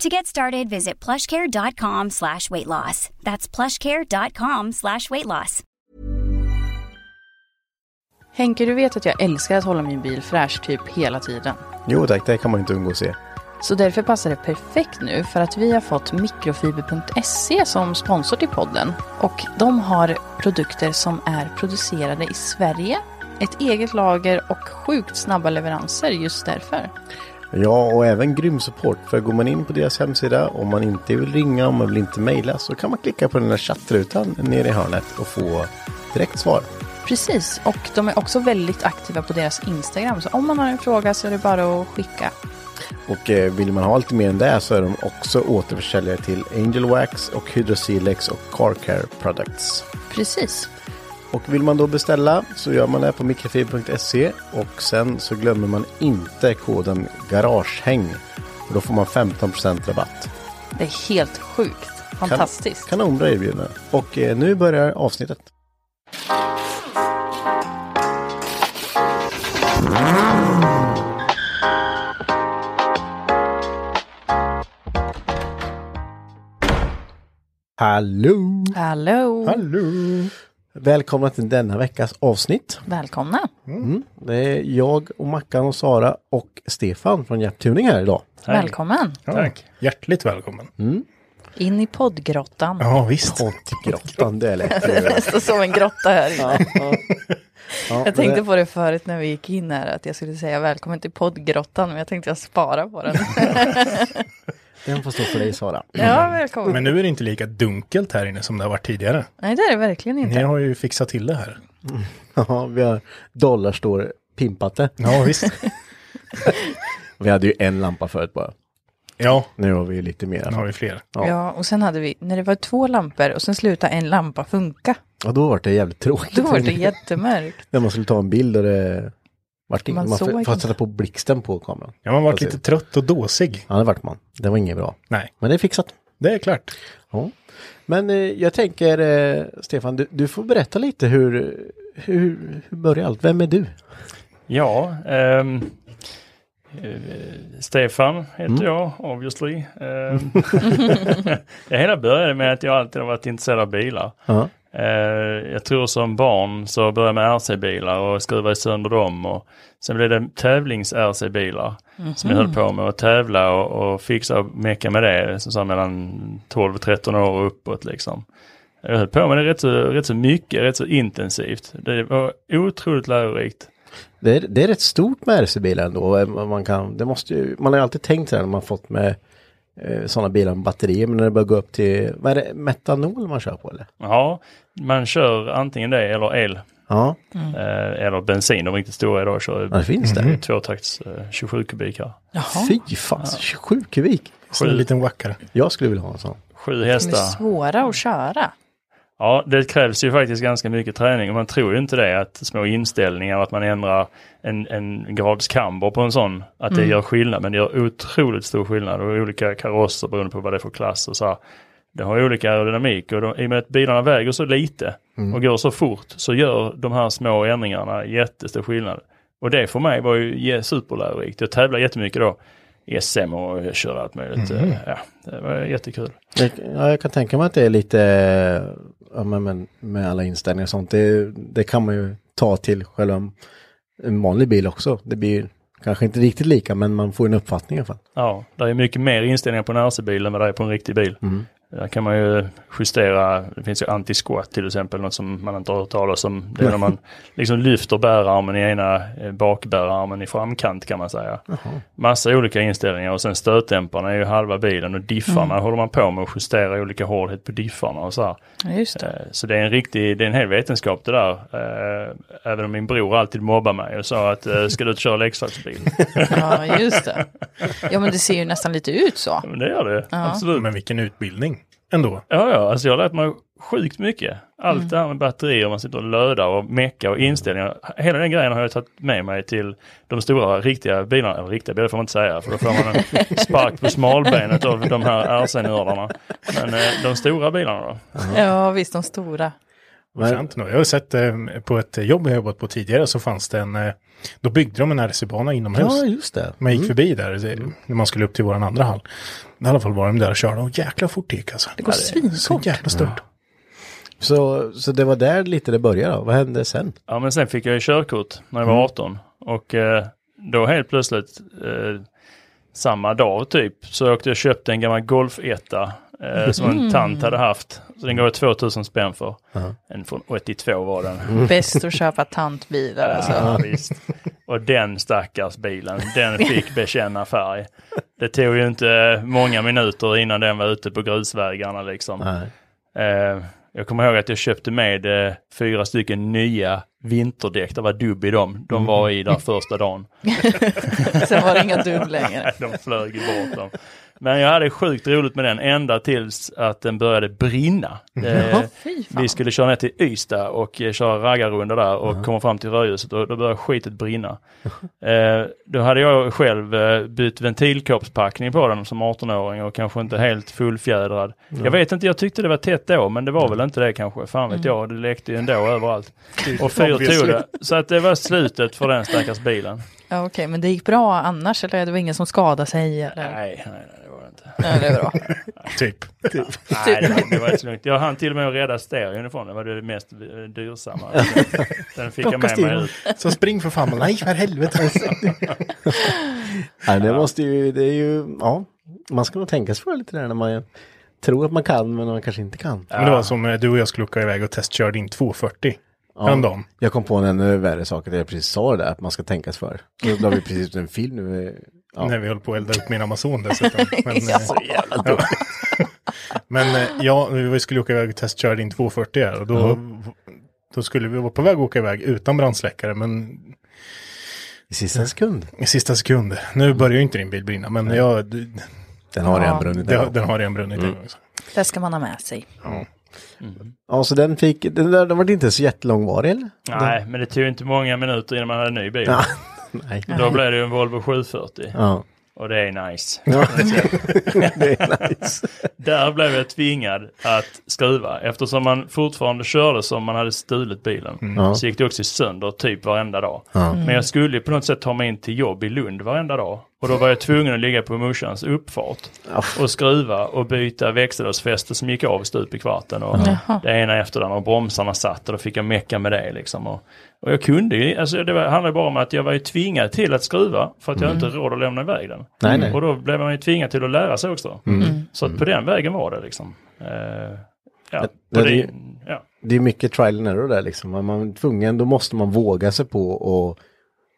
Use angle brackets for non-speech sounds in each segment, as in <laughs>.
To get started, visit plushcare.com slash weight loss. That's plushcare.com slash weight loss. Henke, du vet att jag älskar att hålla min bil fräsch typ hela tiden. Jo tack, det kan man inte undgå att se. Så därför passar det perfekt nu för att vi har fått mikrofiber.se som sponsor till podden. Och de har produkter som är producerade i Sverige, ett eget lager och sjukt snabba leveranser just därför. Ja, och även grym support. För går man in på deras hemsida, om man inte vill ringa, om man vill inte mejla, så kan man klicka på den där chattrutan nere i hörnet och få direkt svar. Precis, och de är också väldigt aktiva på deras Instagram. Så om man har en fråga så är det bara att skicka. Och eh, vill man ha lite mer än det så är de också återförsäljare till Angel Wax och Hydrosilex och Car Care Products. Precis. Och vill man då beställa så gör man det på mikrofib.se och sen så glömmer man inte koden GARAGEHÄNG. För då får man 15% rabatt. Det är helt sjukt. Fantastiskt. Kan, kanonbra erbjudande. Och eh, nu börjar avsnittet. Hallå! Hallå! Hallå! Välkomna till denna veckas avsnitt. Välkomna! Mm. Det är jag och Mackan och Sara och Stefan från Hjärttuning här idag. Välkommen! Tack. Hjärtligt välkommen. In i poddgrottan. Ja, visst. Poddgrottan, det är lätt. <laughs> Nästan som en grotta här inne. Ja, <laughs> Jag tänkte det- på det förut när vi gick in här att jag skulle säga välkommen till poddgrottan men jag tänkte jag spara på den. <laughs> Den får stå för dig Sara. ja, välkommen. Men nu är det inte lika dunkelt här inne som det har varit tidigare. Nej det är det verkligen Ni inte. har ju fixat till det här. <laughs> Ja, vi har Dollarstore pimpat det. Ja, visst. <laughs> Vi hade ju en lampa förut bara. Ja, Nu har vi lite mer. nu har vi fler. Ja. Ja, och sen hade vi, när det var två lampor och sen slutade en lampa funka. Och då var det jävligt tråkigt. Då var det <laughs> jättemörkt. När man skulle ta en bild och det vart. Man Man, såg sätta på blixten på kameran. Ja, man Precis. lite trött och dåsig. Ja, det vart man. Det var inget bra. Nej, Men det är fixat. det är klart. Ja. Men eh, jag tänker, eh, Stefan, du, du får berätta lite hur, hur, hur börjar allt? Vem är du? Ja, ehm, eh, Stefan heter Mm. jag, obviously. Ehm, <laughs> det hela började med att jag alltid har varit intresserad av bilar. Ja. Eh, jag tror som barn så började jag med RC-bilar och skruvade sönder dem. Och sen blev det tävlings-RC-bilar som jag höll på med att tävla och, och fixa och mecka med det. Så, så mellan 12 och 13 år och uppåt liksom. Jag höll på med det rätt så, rätt så mycket, rätt så intensivt. Det var otroligt lärorikt. Det, är, det är rätt stort med RC-bilar ändå. Eh, Man, kan, det måste ju, man har ju alltid tänkt sådär när man fått med eh, sådana bilar med batterier. Men när det börjar gå upp till, vad är det, metanol man kör på eller? Ja, man kör antingen det eller el. Ja, Eh, eller bensin, de riktigt stora idag kör ja det finns det. tvåtakts eh, 27 kubikar. Jaha. Fy fan, 27 kubik. Så en liten wackare. Jag skulle vilja ha en sån. Sju De är hästar. svåra att köra. Ja, det krävs ju faktiskt ganska mycket träning och man tror ju inte det att små inställningar att man ändrar en, en grads kamber på en sån, att det gör skillnad. Men det gör otroligt stor skillnad och olika karosser beroende på vad det är för klass och så här. det har olika aerodynamik och de, i och med att bilarna väger så lite och går så fort så gör de här små ändringarna jättestor skillnad. Och det för mig var ju superlärorikt. Jag tävlade jättemycket då i SM och körde allt möjligt. Ja, det var jättekul. Jag, ja, jag kan tänka mig att det är lite, ja, men, med alla inställningar och sånt, det, det kan man ju ta till själva en vanlig bil också. Det blir kanske inte riktigt lika, men man får en uppfattning i alla fall. Ja, det är mycket mer inställningar på en RC-bil än vad det är på en riktig bil. Där kan man ju justera, det finns ju anti-squat till exempel, något som man inte har hört talas om. Det är när man <laughs> liksom lyfter bärarmen i ena eh, bakbärarmen i framkant kan man säga. Massa olika inställningar och sen stötdämparna är ju halva bilen och diffarna håller man på med att justera olika hårdhet på diffarna och så här. Ja, Just det. Eh, Så det är en riktig, det är en hel vetenskap det där. Eh, Även om min bror alltid mobbade mig och sa att ska du ut och köra leksaksbil? <laughs> Ja, just det. Ja, men det ser ju nästan lite ut så. Men det gör det, absolut. Men vilken utbildning ändå. Ja, ja, alltså jag har lärt mig sjukt mycket. Allt det här med batterier, man sitter och lödar och mecka och inställningar. Hela den grejen har jag tagit med mig till de stora riktiga bilarna. Eller riktiga bilar får man inte säga, för då får man en spark på smalbenet av de här RC-nördarna. Men eh, de stora bilarna då? Ja, visst, de stora. Nog. Jag har sett eh, på ett jobb jag jobbat på tidigare så fanns det en, eh, då byggde de en RC-bana inomhus. Ja, just det. Man gick förbi där det- när man skulle upp till våran andra hall. I alla fall var de där och körde och jäkla fort det gick alltså. Det går Så svinfort. jäkla stort. Så, så det var där lite det började då. Vad hände sen? Ja, men sen fick jag ju körkort när jag var 18 och eh, då helt plötsligt eh, samma dag typ så åkte jag och köpte en gammal Golf 1 eh, som en tant hade haft. Så den gav jag 2000 spänn för. En från 82 var den. <laughs> Bäst att köpa tantbilar alltså. Ja, visst. Och den stackars bilen, den fick bekänna färg. Det tog ju inte många minuter innan den var ute på grusvägarna liksom. Eh, jag kommer ihåg att jag köpte med eh, fyra stycken nya vinterdäck. Det var dubb i dem. De var i där första dagen. <laughs> Sen var det inga dubb längre. <laughs> De flög bort dem. Men jag hade sjukt roligt med den ända tills att den började brinna. Eh, vi skulle köra ner till Ystad och eh, köra raggarrunda där och komma fram till rödljuset och då började skitet brinna. Eh, då hade jag själv eh, bytt ventilkåpspackning på den som 18-åring och kanske inte helt fullfjädrad. Jag vet inte, jag tyckte det var tätt då men det var väl inte det kanske. Fan vet jag, det läckte ju ändå överallt. Och fyr tog det. Så att det var slutet för den stackars bilen. Ja, Okej, men det gick bra annars eller det var ingen som skadade sig? Eller? Nej, nej, nej det var det inte. Ja, det är bra. <laughs> Typ. Nej, det var, det var inte så lugnt. Jag hann till och med att rädda stereon ifrån. Det var det mest dyrsamma. Den fick jag med mig ut. Så spring för fan. Nej, för helvete. Nej, det måste ju, det är ju, ja, man ska nog tänka sig för lite där när man tror att man kan men man kanske inte kan. Men det var som eh, du och jag skulle åka iväg och testkörde din 240. Häromdagen. Jag kom på en ännu värre sak, att jag precis sa det där, att man ska tänka sig för. Då la vi precis en film nu. Ja. När vi höll på att elda upp min Amazon dessutom. <laughs> Men, Ja. eh, ja. <laughs> Men eh, ja, vi skulle åka iväg och testköra din 240 här. Och då, då skulle vi vara på väg att åka iväg utan brandsläckare. Men I sista sekund. i sista sekund. Nu börjar ju inte din bil brinna. Men jag, Den har Ja. redan brunnit. Den. den har redan brunnit. så. Det ska man ha med sig. Ja, så den fick, den där, den var inte så jättelångvarig eller? Nej, men det tog inte många minuter innan man hade en ny bil. Ja. <laughs> Nej. Då blev det ju en Volvo 740. Ja. Och det är nice. <laughs> ja. det är nice. Där blev jag tvingad att skruva. Eftersom man fortfarande körde som man hade stulit bilen. Ja. Så gick det också sönder typ varenda dag. Men jag skulle på något sätt ta mig in till jobb i Lund varenda dag. Och då var jag tvungen att ligga på morsans uppfart. Och skruva och byta växellåsfäste som gick av stup i kvarten. Och det ena efter det andra och bromsarna satt och då fick jag mecka med det liksom. Och, och jag kunde ju, alltså det var, handlade bara om att jag var ju tvingad till att skruva för att jag inte råd att lämna iväg den. Nej, nej. Och då blev man ju tvingad till att lära sig också. Så att på den vägen var det liksom. Eh, ja, det det, ju- ja. Det är mycket trial and error där liksom. Man man är tvungen, då måste man våga sig på och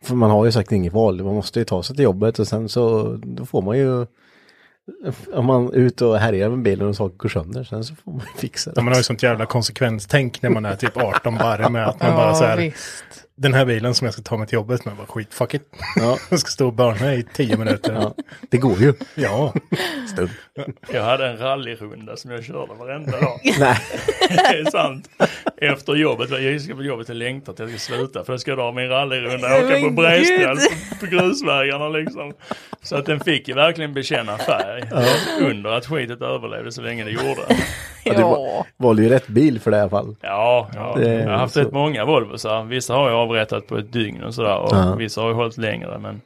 för man har ju sagt inget val, man måste ju ta sig till jobbet och sen så då får man ju om man är ute och härjar med bilen och saker går sönder, sen så får man fixa det. Ja, man har ju sånt jävla konsekvenstänk när man är typ 18 bara med att man <laughs> bara så här, visst. Den här bilen som jag ska ta mig till jobbet med, bara skit, fuck it. Ja. <laughs> jag ska stå och börna i tio minuter. Ja, det går ju. ja. Stund. Jag hade en rallyrunda som jag körde varenda dag. <laughs> Nej. <laughs> Det är sant. Efter jobbet, jag ska på jobbet och längtar till att jag ska sluta för jag ska dra min rallyrunda och åka på gud. på, grusvägarna liksom. Så att den fick ju verkligen bekänna färg under att skitet överlevde så länge det gjorde. Ja, du valde ju rätt bil för det i alla fall. Ja, ja. Det- jag har haft så- rätt många Volvosar. Vissa har jag avrättat på ett dygn och sådär och Ja. vissa har ju hållit längre. Men,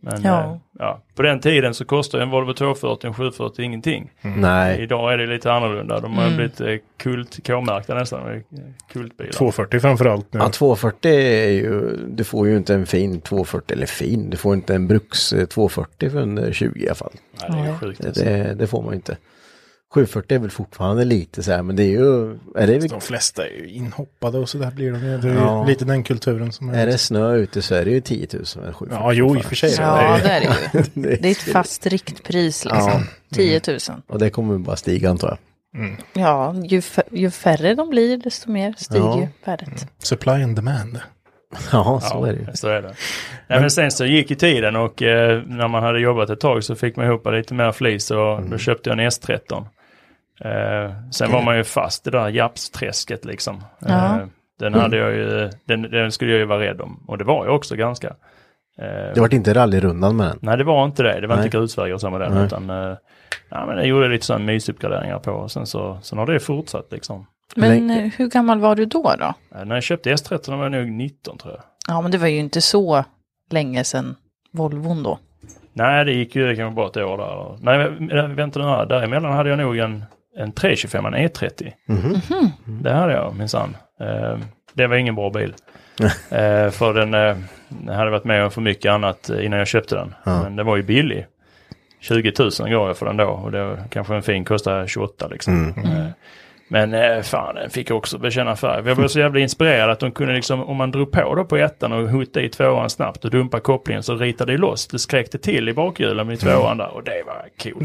men Ja. ja. ja, på den tiden så kostade en Volvo 240 en 740 ingenting. Nej. Idag är det lite annorlunda. De har Mm. blivit eh, kult, K-märkta nästan. eh, Kultbilar. 240 framförallt nu. Ja, 240 är ju, du får ju inte en fin 240, eller fin, du får inte en bruks eh, 240 för under 20 i alla fall. Nej, det är ju sjukt. Alltså. det, det får man ju inte. 740 är väl fortfarande lite så här, men det är ju, är det, De flesta är ju inhoppade och så där blir de ju. Det är Ja. lite den kulturen som är. är det snö ute så är det ju 10 000 med 740. Ja, jo, i och för sig. Ja, det är, det ju. <laughs> det, är ett fast riktpris liksom. Ja. 10 000. och det kommer bara stiga antar jag. Ja, ju, ju färre de blir desto mer stiger Ja. ju värdet. supply and demand. Ja, så är det ju. så är det. Nej, men sen så gick ju tiden och eh, när man hade jobbat ett tag så fick man ihop lite mer flis och Mm. då köpte jag en S13. Eh, sen var man ju fast i det där japsträsket liksom. Ja. Eh, den, hade jag ju, den, den skulle jag ju vara rädd om och det var jag också ganska. Eh, Det vart inte rallyrundan med den. Nej, det var inte det. Det var Nej. inte grusvägar och så med den. Nej. Utan, eh, ja, men jag gjorde lite sådana mysuppgraderingar på. Och sen, så, sen har det fortsatt liksom. Men länge- eh, hur gammal var du då då? Eh, när jag köpte S13 var jag nog 19 tror jag. Ja, men det var ju inte så länge sedan Volvon då. Nej, det gick ju kanske bara ett år där. Nej, vä- vänta nu här. Däremellan hade jag nog en, en 325, en E30. Mhm. Det hade jag minsann. Eh, det var ingen bra bil. <laughs> eh, för den, eh, hade varit med om för mycket annat innan jag köpte den. Ja. Men den var ju billig. 20 000 gav jag för den då och det var, kanske en fin kostade 28 liksom. Eh, Men eh, fan, den fick också bekänna färg. Jag var så jävla inspirerad att de kunde liksom, om man drog på då på ettan och hotade i tvåan snabbt och dumpade kopplingen så ritade det loss. Det skräkte till i bakhjulen i tvåan där och det var coolt.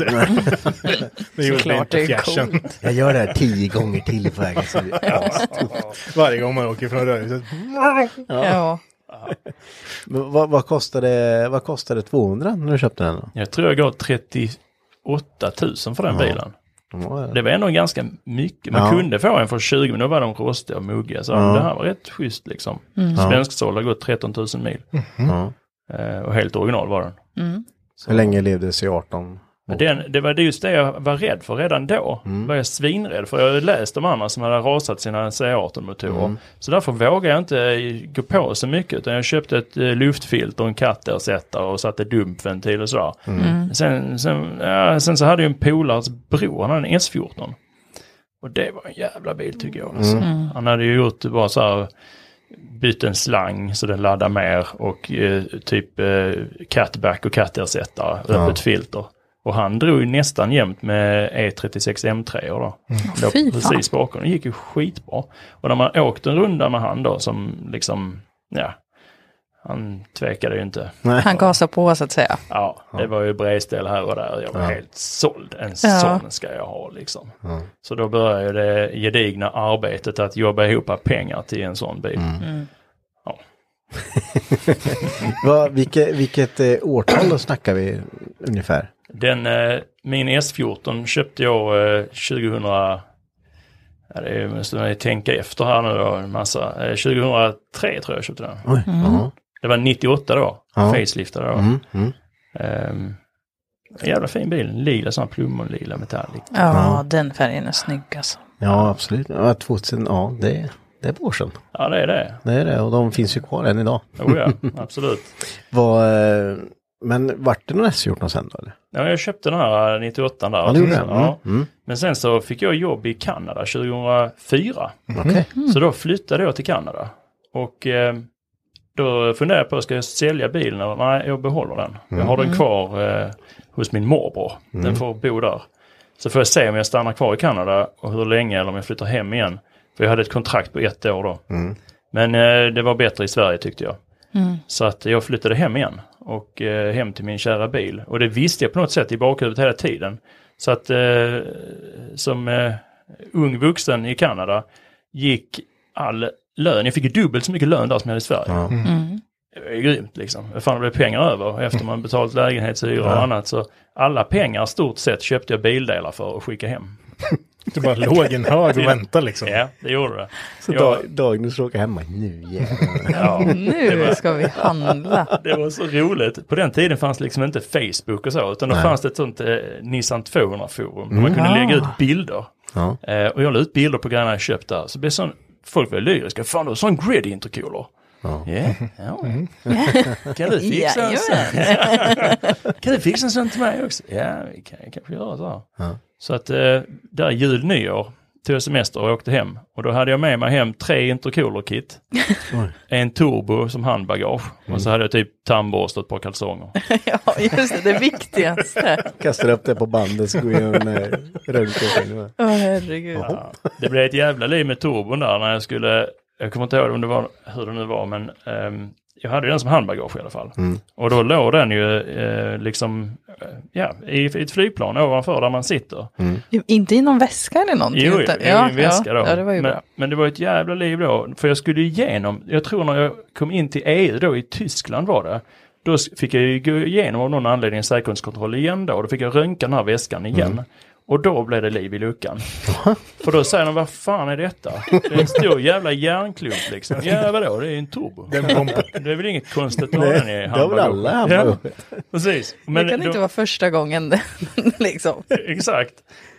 Det <laughs> gjorde Såklart, inte det är coolt. Jag gör det här tio gånger till på vägen. <laughs> Ja. Varje gång man åker från rörelsen. Ja. Men vad, vad, kostade, vad kostade 200 när du köpte den? Då? Jag tror jag gav 38 000 för den Ja. bilen. Det var ändå ganska mycket. Man Ja. kunde få en för 20 men då var de rostiga och muggiga. Så Ja. det här var rätt schysst liksom. Mm. Svensksåld har gått 13 000 mil. ja. Eh, och helt original var den. Mm. Hur länge levde C18? Men den, det var just det jag var rädd för redan då. var jag svinrädd för. Jag hade läst om andra som hade rasat sina C18-motorer. Så därför vågade jag inte gå på så mycket. Utan jag köpte ett eh, luftfilter och en kattersättare och satte dumpventil och sådär. Sen, sen, ja, sen så hade jag en polares bror, han hade en S14. Och det var en jävla bil tycker jag. Alltså. Han hade ju gjort bara så här bytt en slang så den laddar mer och eh, typ eh, catback och kattersättare, öppet filter. Och han drog ju nästan jämt med E E36 M3 då. Låg Fy fan. precis bakom. Det gick ju skitbra. Och när man åkte en runda med han då som liksom, ja, han tvekade ju inte. Han gasar på så att säga. Ja, det var ju bredställ här och där. Jag var helt såld. En Ja. sån ska jag ha liksom. Så då började det gedigna arbetet att jobba ihop pengar till en sån bil. <laughs> Vad, vilket, vilket eh, årtal då snackar vi ungefär? Den, eh, min S14 köpte jag eh, 2000, ja, det är- måste tänka efter här nu då, en massa. Eh, 2003 tror jag jag köpte den. Oj, ja. Det var 98 då, Ja. faceliftade då. Mm, mm. En jävla fin bil, lila sån här plommonlila metallic. Ja, den färgen är snygg alltså. ja, absolut. Ja, 2000, ja, det, det är på år sedan. Ja det är det. Det är det och de finns ju kvar än idag. Oh, ja, <laughs> absolut. Vad, eh, men vart det någon S14 sen då? Eller? Ja, jag köpte den här 98 där. Ja, det gjorde? Mm, ja. mm. Men sen så fick jag jobb i Kanada 2004. Okej. Så då flyttade jag till Kanada. Och eh, då funderade jag på, ska jag sälja bilen? Och, nej, jag behåller den. Jag har den kvar eh, hos min morbror. Den får bo där. Så får jag se om jag stannar kvar i Kanada och hur länge eller om jag flyttar hem igen. För jag hade ett kontrakt på ett år då. Men eh, det var bättre i Sverige tyckte jag. Så att jag flyttade hem igen och eh, hem till min kära bil. Och det visste jag på något sätt i bakhuvudet hela tiden. Så att eh, som eh, ung vuxen i Kanada gick all lön. Jag fick ju dubbelt så mycket lön där som jag hade i Sverige. Det var ju grymt liksom. Fan, det blev pengar över efter man betalat lägenhetshyra och annat. Så alla pengar stort sett köpte jag bildelar för att skicka hem. <laughs> Du bara låg i en hög och <laughs> väntade liksom. Ja, det gjorde det. Så Jag- dag, Dagnus råkar hemma, nu jävlar. Ja, <laughs> Nu ska vi handla. <laughs> det var så roligt. På den tiden fanns liksom inte Facebook och så, utan då Nej. fanns det ett sånt eh, Nissan 200-forum. där Man kunde Ah. lägga ut bilder. Ja. Eh, och jag la ut bilder på grejerna jag köpt där. Så blev sån, folk var lyriska. Fan, du har sån grid intercooler. Ja. Ja, ja. <laughs> Kan du fixa en sån? <laughs> kan du fixa en sån till mig också? Ja, vi kan jag kanske göra så. Ja. Så att eh, där jul, nyår tog jag semester och åkte hem. Och då hade jag med mig hem tre intercooler-kit. <laughs> en turbo som handbagage. Och så hade jag typ tandborste och ett par kalsonger. Ja, just det, det viktigaste. Kastar upp det på bandet så går jag en röntgen. Åh herregud. Ja, det blev ett jävla liv med turbon där när jag skulle, jag kommer inte ihåg om det var, hur det nu var, men ehm, jag hade ju den som handbagage i alla fall. Och då låg den ju eh, liksom, eh, ja, i, i ett flygplan ovanför där man sitter. Inte i någon väska eller någonting? Jo, utan- i en väska då. Ja, det var ju men, men det var ett jävla liv då, för jag skulle ju igenom, jag tror när jag kom in till EU då, i Tyskland var det, då fick jag ju gå igenom av någon anledning säkerhetskontroll igen då, och då fick jag röntga den här väskan igen. Och då blev det liv i luckan. För då säger de, vad fan är detta? Det är en stor jävla järnklump liksom. Ja vadå, det är en turbo. Det är väl inget konstigt att ha den i Det har väl alla hemma Ja, precis. Det Men kan då- inte vara första gången <laughs> liksom. Exakt.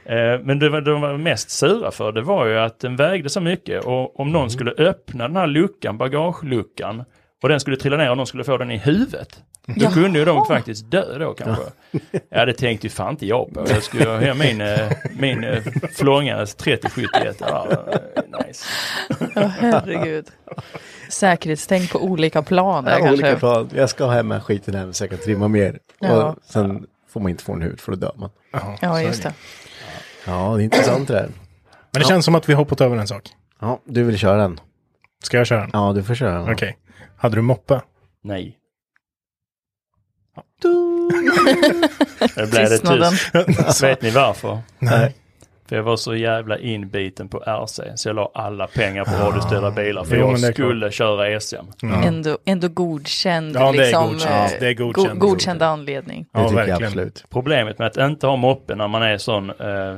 Eh, Men det var, de var mest sura för det var ju att den vägde så mycket och om någon skulle öppna den här luckan, bagageluckan, och den skulle trilla ner och någon skulle få den i huvudet. Då kunde ju de faktiskt dö då kanske. Ja det tänkte ju fan inte jag på. Jag skulle ha hem min, eh, min eh, Flångares 3071. Ja, nice. Ja, herregud. Säkerhetstänk på olika plan Ja, kanske. olika plan. Jag ska ha hemma skiten här så jag kan trimma mer. Ja. Och sen får man inte få en hud för då dör man. Jaha, så Ja, just det. Ja, det är intressant det där. Men det känns som att vi hoppat över en sak. Ja, du vill köra den? Ska jag köra den? Ja, du får köra den. Okej. Hade du moppe? Nej. Det blev det tyst. Vet ni varför? Nej. För jag var så jävla inbiten på RC så jag la alla pengar på radiostyrda bilar för Jo, men jag skulle köra SM. Ändå, ändå godkänd. Ja, det är liksom, godkänt. eh, Det är godkänt. go- godkänd anledning. Ja, verkligen. absolut. Problemet med att inte ha moppe när man är sån, eh,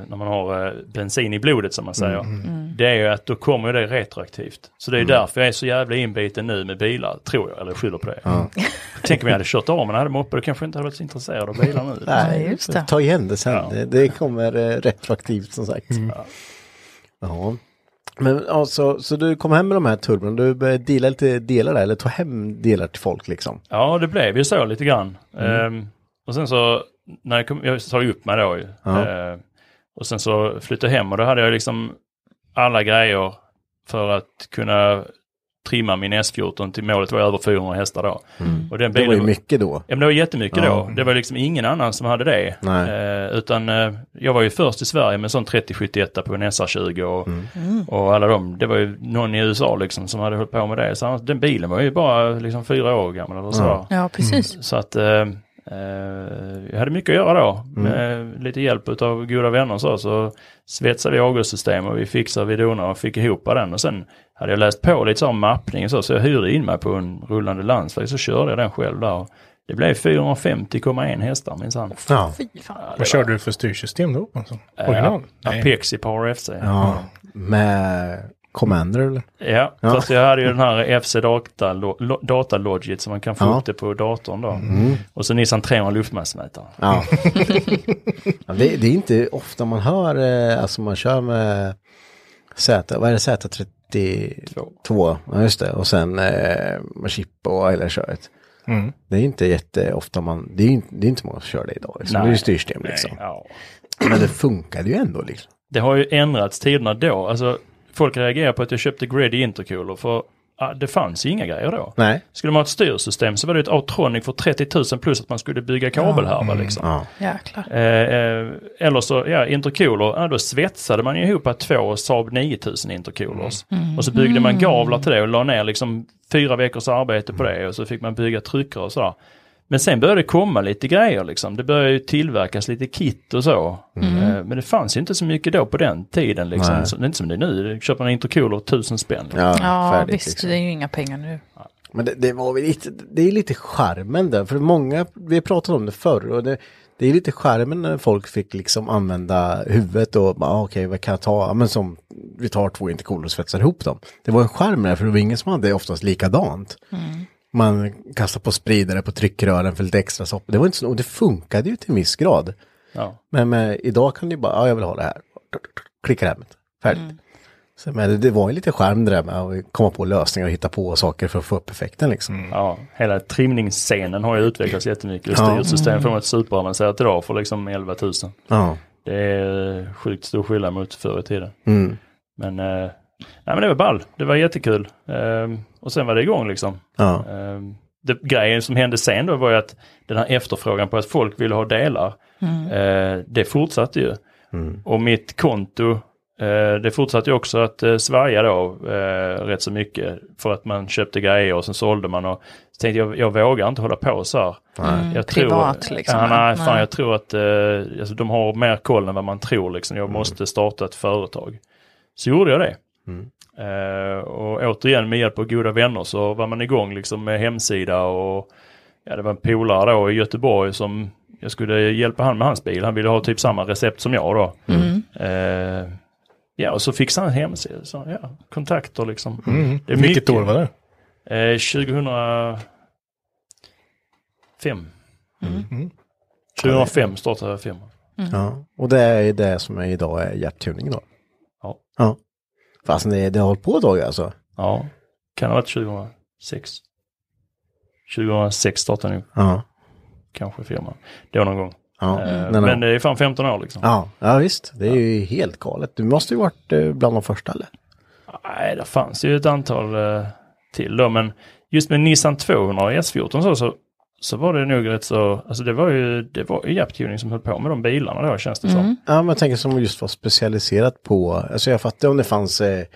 när man har eh, bensin i blodet som man säger, Mm. det är ju att då kommer det retroaktivt. Så det är därför jag är så jävla inbiten nu med bilar, tror jag, eller skyller på det. Tänk om jag hade kört om och hade moppe, då kanske jag inte hade varit så intresserad av bilar nu. Nej, just det. ta igen det sen. Ja. Det, det kommer eh, retroaktivt som sagt. Ja. Men alltså, så du kom hem med de här turbon, du började dela lite delar där, eller ta hem delar till folk liksom? Ja, det blev ju så lite grann. Mm. Ehm, och sen så, när jag, kom, jag ju upp mig då ju. Ja. Ehm, och sen så flyttade jag hem och då hade jag liksom alla grejer för att kunna trimma min S14 till målet var över 400 hästar då. Och den Det var bilen ju mycket då. Ja men det var jättemycket Ja. då. Det var liksom ingen annan som hade det. Nej. Eh, utan eh, jag var ju först i Sverige med sån 3071 på en SR20 och, Mm. och alla de. Det var ju någon i USA liksom som hade hållit på med det. Så den bilen var ju bara liksom fyra år gammal eller så. Ja. Ja, precis. Så att eh, eh, jag hade mycket att göra då. Mm. Med lite hjälp av goda vänner så, så svetsade vi avgassystem och vi fixade, vi donade och fick ihop den. Och sen hade jag läst på lite så om mappning och så, så jag hyrde in mig på en rullande landsväg så körde jag den själv där. Det blev 450,1 hästar minsann. Ja. Fan. Vad körde du för styrsystem då? Alltså, original? Ja. Apexi Power FC. Ja. ja. Med Commander eller? Ja, Ja. fast jag hade ju den här FC Data, Lo- Data Logit så man kan få Ja. upp det på datorn då. Och så Nissan 300 luftmassmätare. Ja. <laughs> ja det, det är inte ofta man hör, eh, alltså man kör med Z, vad är det, Z32? Ja just det, och sen eh, med chip och hela köret. Mm. Det är inte jätteofta man, det är inte, det är inte många som kör det idag. Liksom. Det är ju styrsystem liksom. Nej, ja. <clears throat> Men det funkade ju ändå liksom. Det har ju ändrats tiderna då. Alltså, folk reagerar på att jag köpte Grady Intercooler för det fanns ju inga grejer då. Nej. Skulle man ha ett styrsystem så var det ett Autronic för 30 000 plus att man skulle bygga kabelhärva liksom. Ja. Eh, eh, eller så, ja, intercooler, ja, då svetsade man ihop två Saab 9000 intercoolers. Och så byggde man gavlar till det och la ner liksom fyra veckors arbete på det och så fick man bygga tryckare och sådär. Men sen började det komma lite grejer liksom. Det började ju tillverkas lite kit och så. Eh, Men det fanns ju inte så mycket då på den tiden liksom. Nej. Så, det är inte som det är nu. Köper en intercooler tusen spänn. Liksom. Ja, Ja, färdigt, visst, liksom. det är ju inga pengar nu. Men det, det var väl lite, det är lite charmen där, för många, vi har pratat om det förr och det, det är lite charmen när folk fick liksom använda huvudet och bara, ah, okej, vad kan jag ta? Ja, men som, vi tar två intercooler och svetsar ihop dem. Det var en charm där, för det var ingen som hade oftast likadant. Man kastade på spridare på tryckrören för lite extra soppa. Det var inte så, och det funkade ju till en viss grad. Ja. Men med, idag kan du bara, ja jag vill ha det här. Klicka hem det. Färdigt. Så, men det, det var ju lite charm det där med att komma på lösningar och hitta på saker för att få upp effekten liksom. Ja, hela trimningsscenen har ju utvecklats jättemycket. Ja. styrsystem får man ett superavancerat idag för liksom 11 000. Ja. Det är sjukt stor skillnad mot förr i tiden. Mm. Men, eh, nej, men det var ball. Det var jättekul. Ehm, och sen var det igång liksom. Ja. Ehm, det, grejen som hände sen då var ju att den här efterfrågan på att folk ville ha delar, eh, det fortsatte ju. Och mitt konto, eh, det fortsatte ju också att eh, svaja då eh, rätt så mycket för att man köpte grejer och sen sålde man och så tänkte jag, jag vågar inte hålla på så här. Jag privat, liksom. Ja, nej, fan Nej. jag tror att eh, alltså, de har mer koll än vad man tror liksom. Jag måste starta ett företag. Så gjorde jag det. Eh, och återigen med hjälp av goda vänner så var man igång liksom med hemsida och ja, det var en polare då i Göteborg som jag skulle hjälpa han med hans bil. Han ville ha typ samma recept som jag då. Eh, ja, och så fixade han hemsida. Så, ja, kontakter liksom. Mm. Det är Vilket mycket. år var det? Eh, 2005. Mm. 2005 startade jag firman. ja. Och det är det som är idag är hjärttuning då. Ja. Ja. Fast det, det har hållit på ett tag alltså. Ja, kan ha varit 2006. 2006 startade jag Ja. kanske firman. Då någon gång. Ja. Eh, Nej, nej. Men det är fan 15 år liksom. ja. ja, visst. Det är ju helt galet. Du måste ju varit eh, bland de första eller? Nej, det fanns ju ett antal eh, till då, men just med Nissan 200 och S14 så, så, så var det nog rätt så, alltså det var ju, det var ju Japtuning som höll på med de bilarna då känns det som. Ja, men jag tänker som just var specialiserat på, alltså jag fattar om det fanns, eh,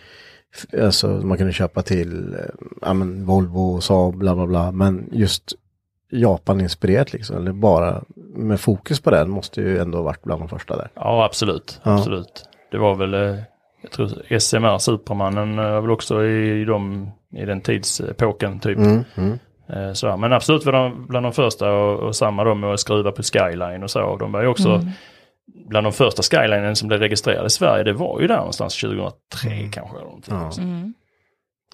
alltså man kunde köpa till, eh, ja men Volvo, Saab, bla bla bla, men just Japan-inspirerat liksom, eller bara med fokus på den måste ju ändå varit bland de första där. Ja, absolut. Ja. absolut. Det var väl, eh, jag tror SMR, Supermannen, eh, var väl också i, de, i den tidsepoken typ. Mm, mm. Eh, Så, men absolut var de bland de första och, och samma då med att skruva på Skyline och så. De var ju också bland de första Skylinen som blev registrerade i Sverige. Det var ju där någonstans 2003 kanske. Eller någonting. Ja.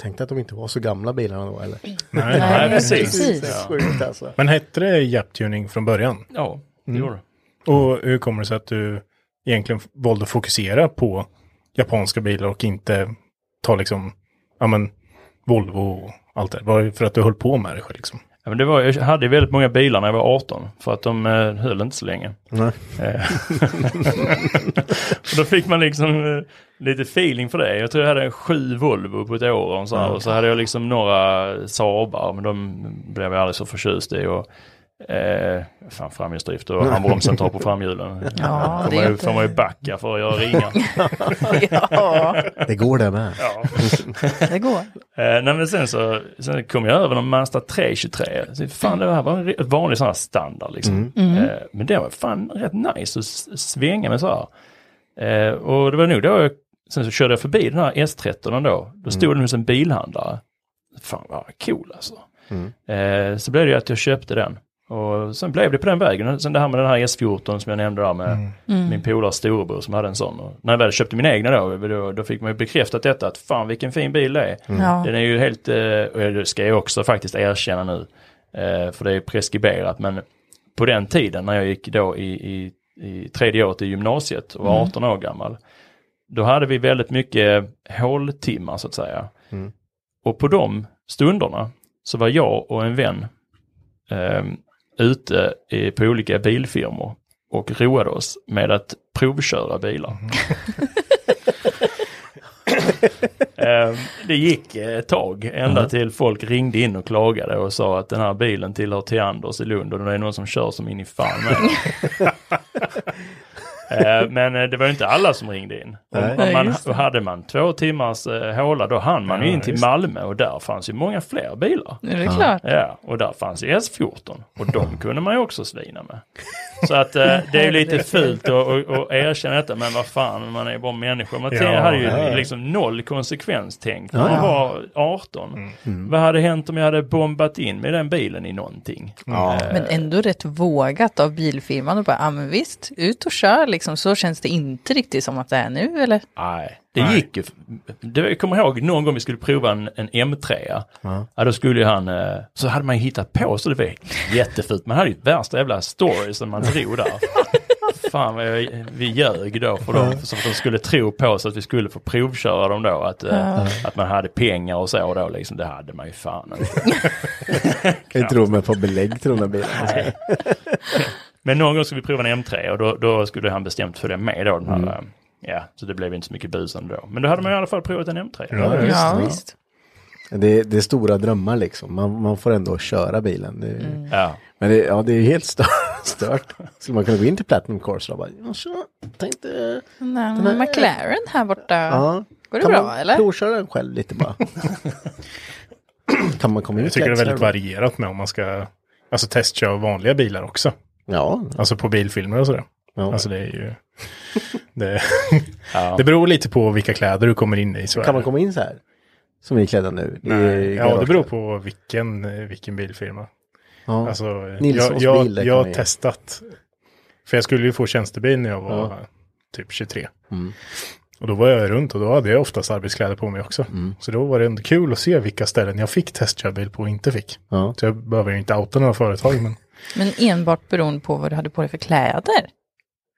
Tänkte att de inte var så gamla bilarna då eller? Nej. <laughs> Nej, precis. precis. Sjukt alltså. Men hette det Japtuning från början? Ja, det Mm. gjorde det. Och hur kommer det sig att du egentligen valde att fokusera på japanska bilar och inte ta liksom, ja men, Volvo och allt det? Var det för att du höll på med det själv liksom? Ja, men det var, jag hade väldigt många bilar när jag var 18 för att de eh, höll inte så länge. Nej. Eh, <laughs> och då fick man liksom eh, lite feeling för det. Jag tror jag hade sju Volvo på ett år och så, här, och så hade jag liksom några Saabar men de blev jag aldrig så förtjust i. Och, eh, fan framhjulsdrift och handbromsen tar på framhjulen. <laughs> Ja, får, det man ju, får man ju backa för att göra ringar. <laughs> ja, Det går det med. ja. <laughs> det går. Eh, nej men sen så sen kom jag över någon Mazda 323. Så fan det här var en vanlig sån här standard liksom. Eh, men det var fan rätt nice att svänga med så här. Eh, och det var nog då jag, sen så körde jag förbi den här S13 då. Då stod den hos en bilhandlare. Fan vad cool alltså. Eh, så blev det ju att jag köpte den. Och sen blev det på den vägen. Sen det här med den här S14 som jag nämnde där med min polare storebror som hade en sån. Och när jag väl köpte min egna då, då, då fick man ju bekräftat detta att fan vilken fin bil det är. Ja. Den är ju helt, eh, och det ska jag också faktiskt erkänna nu, eh, för det är preskriberat, men på den tiden när jag gick då i, i, i tredje året i gymnasiet och var 18 år gammal, då hade vi väldigt mycket håltimmar så att säga. Och på de stunderna så var jag och en vän eh, ute i, på olika bilfirmor och roade oss med att provköra bilar. <laughs> Eh, det gick ett tag, ända till folk ringde in och klagade och sa att den här bilen tillhör till Anders i Lund och det är någon som kör som in i fan. Eh, <laughs> Men eh, det var ju inte alla som ringde in. Nej. Man, det. hade man två timmars eh, håla då hann man ju Ja, in till Malmö och där fanns ju många fler bilar. Nu är det klart. Ja, och där fanns ju S14 och de kunde man ju också svina med. Så att eh, det är ju lite fult att, att, att erkänna detta, men vad fan, man är ju bara människa. Man Ja, hade ju ja, liksom noll konsekvenstänk när man var 18. Vad hade hänt om jag hade bombat in med den bilen i någonting? Ja. Eh, Men ändå rätt vågat av bilfirman och bara, ja men visst, ut och kör liksom. Så känns det inte riktigt som att det är nu eller? Nej, det Nej. gick ju. Det, jag kommer ihåg någon gång vi skulle prova en, en M3. Ja. då skulle ju han, eh, så hade man ju hittat på så det var jättefult. Man hade ju värsta jävla story som man <laughs> drog där. Fan vad jag, vi ljög då för dem, så att de skulle tro på oss att vi skulle få provköra dem då. Att, eh, att man hade pengar och så då liksom. Det hade man ju fan inte. <laughs> Jag inte råd med att få belägg till de där bilarna. Men någon gång skulle vi prova en M3 och då, då skulle han bestämt följa med då. Den här, eh, Ja, så det blev inte så mycket busande då. Men då hade man i alla fall provat en M3. Ja, visst. Ja, visst. Det, är- det är stora drömmar liksom. Man, man får ändå köra bilen. Det, Mm. Ja. Men det, ja, det är helt stört. <laughs> stört. Skulle man kunna gå in till Platinum Course och bara, ja, tänkte... Nej, här- McLaren här borta. Ja. Går det kan bra man eller? provköra den själv lite bara? <laughs> kan man komma in Jag tycker det är väldigt varierat med om man ska alltså testköra vanliga bilar också. Ja, Alltså på bilfilmer och sådär. Ja. Alltså det är ju... <laughs> Det, Ja. <laughs> det beror lite på vilka kläder du kommer in i. Så kan man komma in så här? Som vi är klädda nu? i Nej, ja, det beror på vilken, vilken bilfirma. Ja. Alltså, jag, Nilssons jag, jag man har testat. För jag skulle ju få tjänstebil när jag var Ja. typ 23. Mm. Och då var jag runt och då hade jag oftast arbetskläder på mig också. Mm. Så då var det ändå kul att se vilka ställen jag fick testkörbil på och inte fick. Ja. Så jag behöver ju inte outa några företag men <laughs> Men enbart beroende på vad du hade på dig för kläder.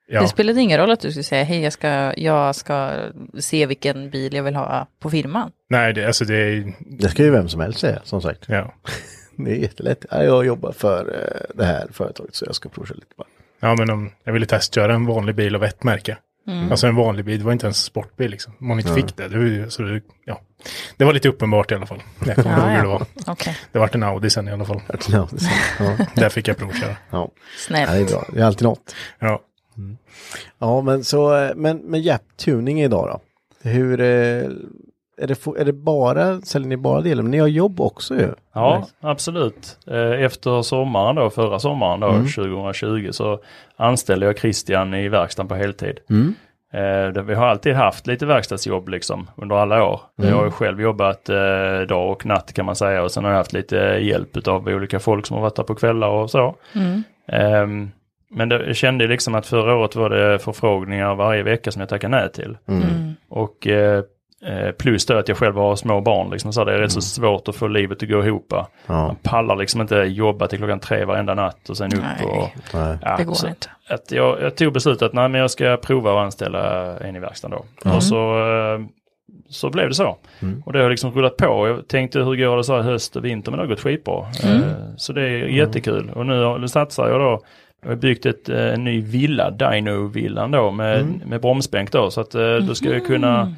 Ja. Det spelade ingen roll att du skulle säga, hej jag ska, jag ska se vilken bil jag vill ha på firman. Nej, det, alltså det är, Det ska ju vem som helst säga, som sagt. ja. <laughs> Det är jättelätt. Ja, jag jobbar för eh, det här företaget så jag ska provköra lite bara. Ja, men om jag ville testköra en vanlig bil av ett märke. Alltså en vanlig bil, det var inte ens sportbil liksom. Om man inte fick det, det, var ju- så det, ja. det var lite uppenbart i alla fall. Jag kommer Ja, ihåg hur det ja. var. Okej, Det vart en Audi sen i alla fall. Ja, är sant. ja. Där fick jag provköra. Ja. Ja, snällt. det är bra. Det är alltid något. Ja. Ja, men så, men med Japp-tuning idag då? Hur, eh, är det, är det bara, säljer ni bara delar? Men ni har jobb också ju. Ja, absolut. Eh, Efter sommaren då, förra sommaren då, 2020, så anställde jag Christian i verkstaden på heltid. Mm. Eh, det- Vi har alltid haft lite verkstadsjobb liksom under alla år. Jag har själv jobbat eh, dag och natt kan man säga och sen har jag haft lite hjälp av olika folk som har varit där på kvällar och så. Ehm, men det, jag kände liksom att förra året var det förfrågningar varje vecka som jag tackade nej till. Mm. Och eh, eh, plus då att jag själv har små barn liksom, så det är rätt så svårt att få livet att gå ihop. Ja. Man pallar liksom inte jobba till klockan tre varenda natt och sen upp Nej. och... Nej. Ja, Det går så inte. Att jag, jag tog beslutet att nej, men jag ska prova att anställa en i verkstaden då. Och så, eh, så blev det så. Och det har liksom rullat på. Jag tänkte hur går det så här höst och vinter men det har gått skitbra. Eh, Så det är jättekul. Och nu, har- nu satsar jag då. Jag har byggt ett, eh, en ny villa, Dino-villan då med, med bromsbänk då. Så att eh, då ska jag kunna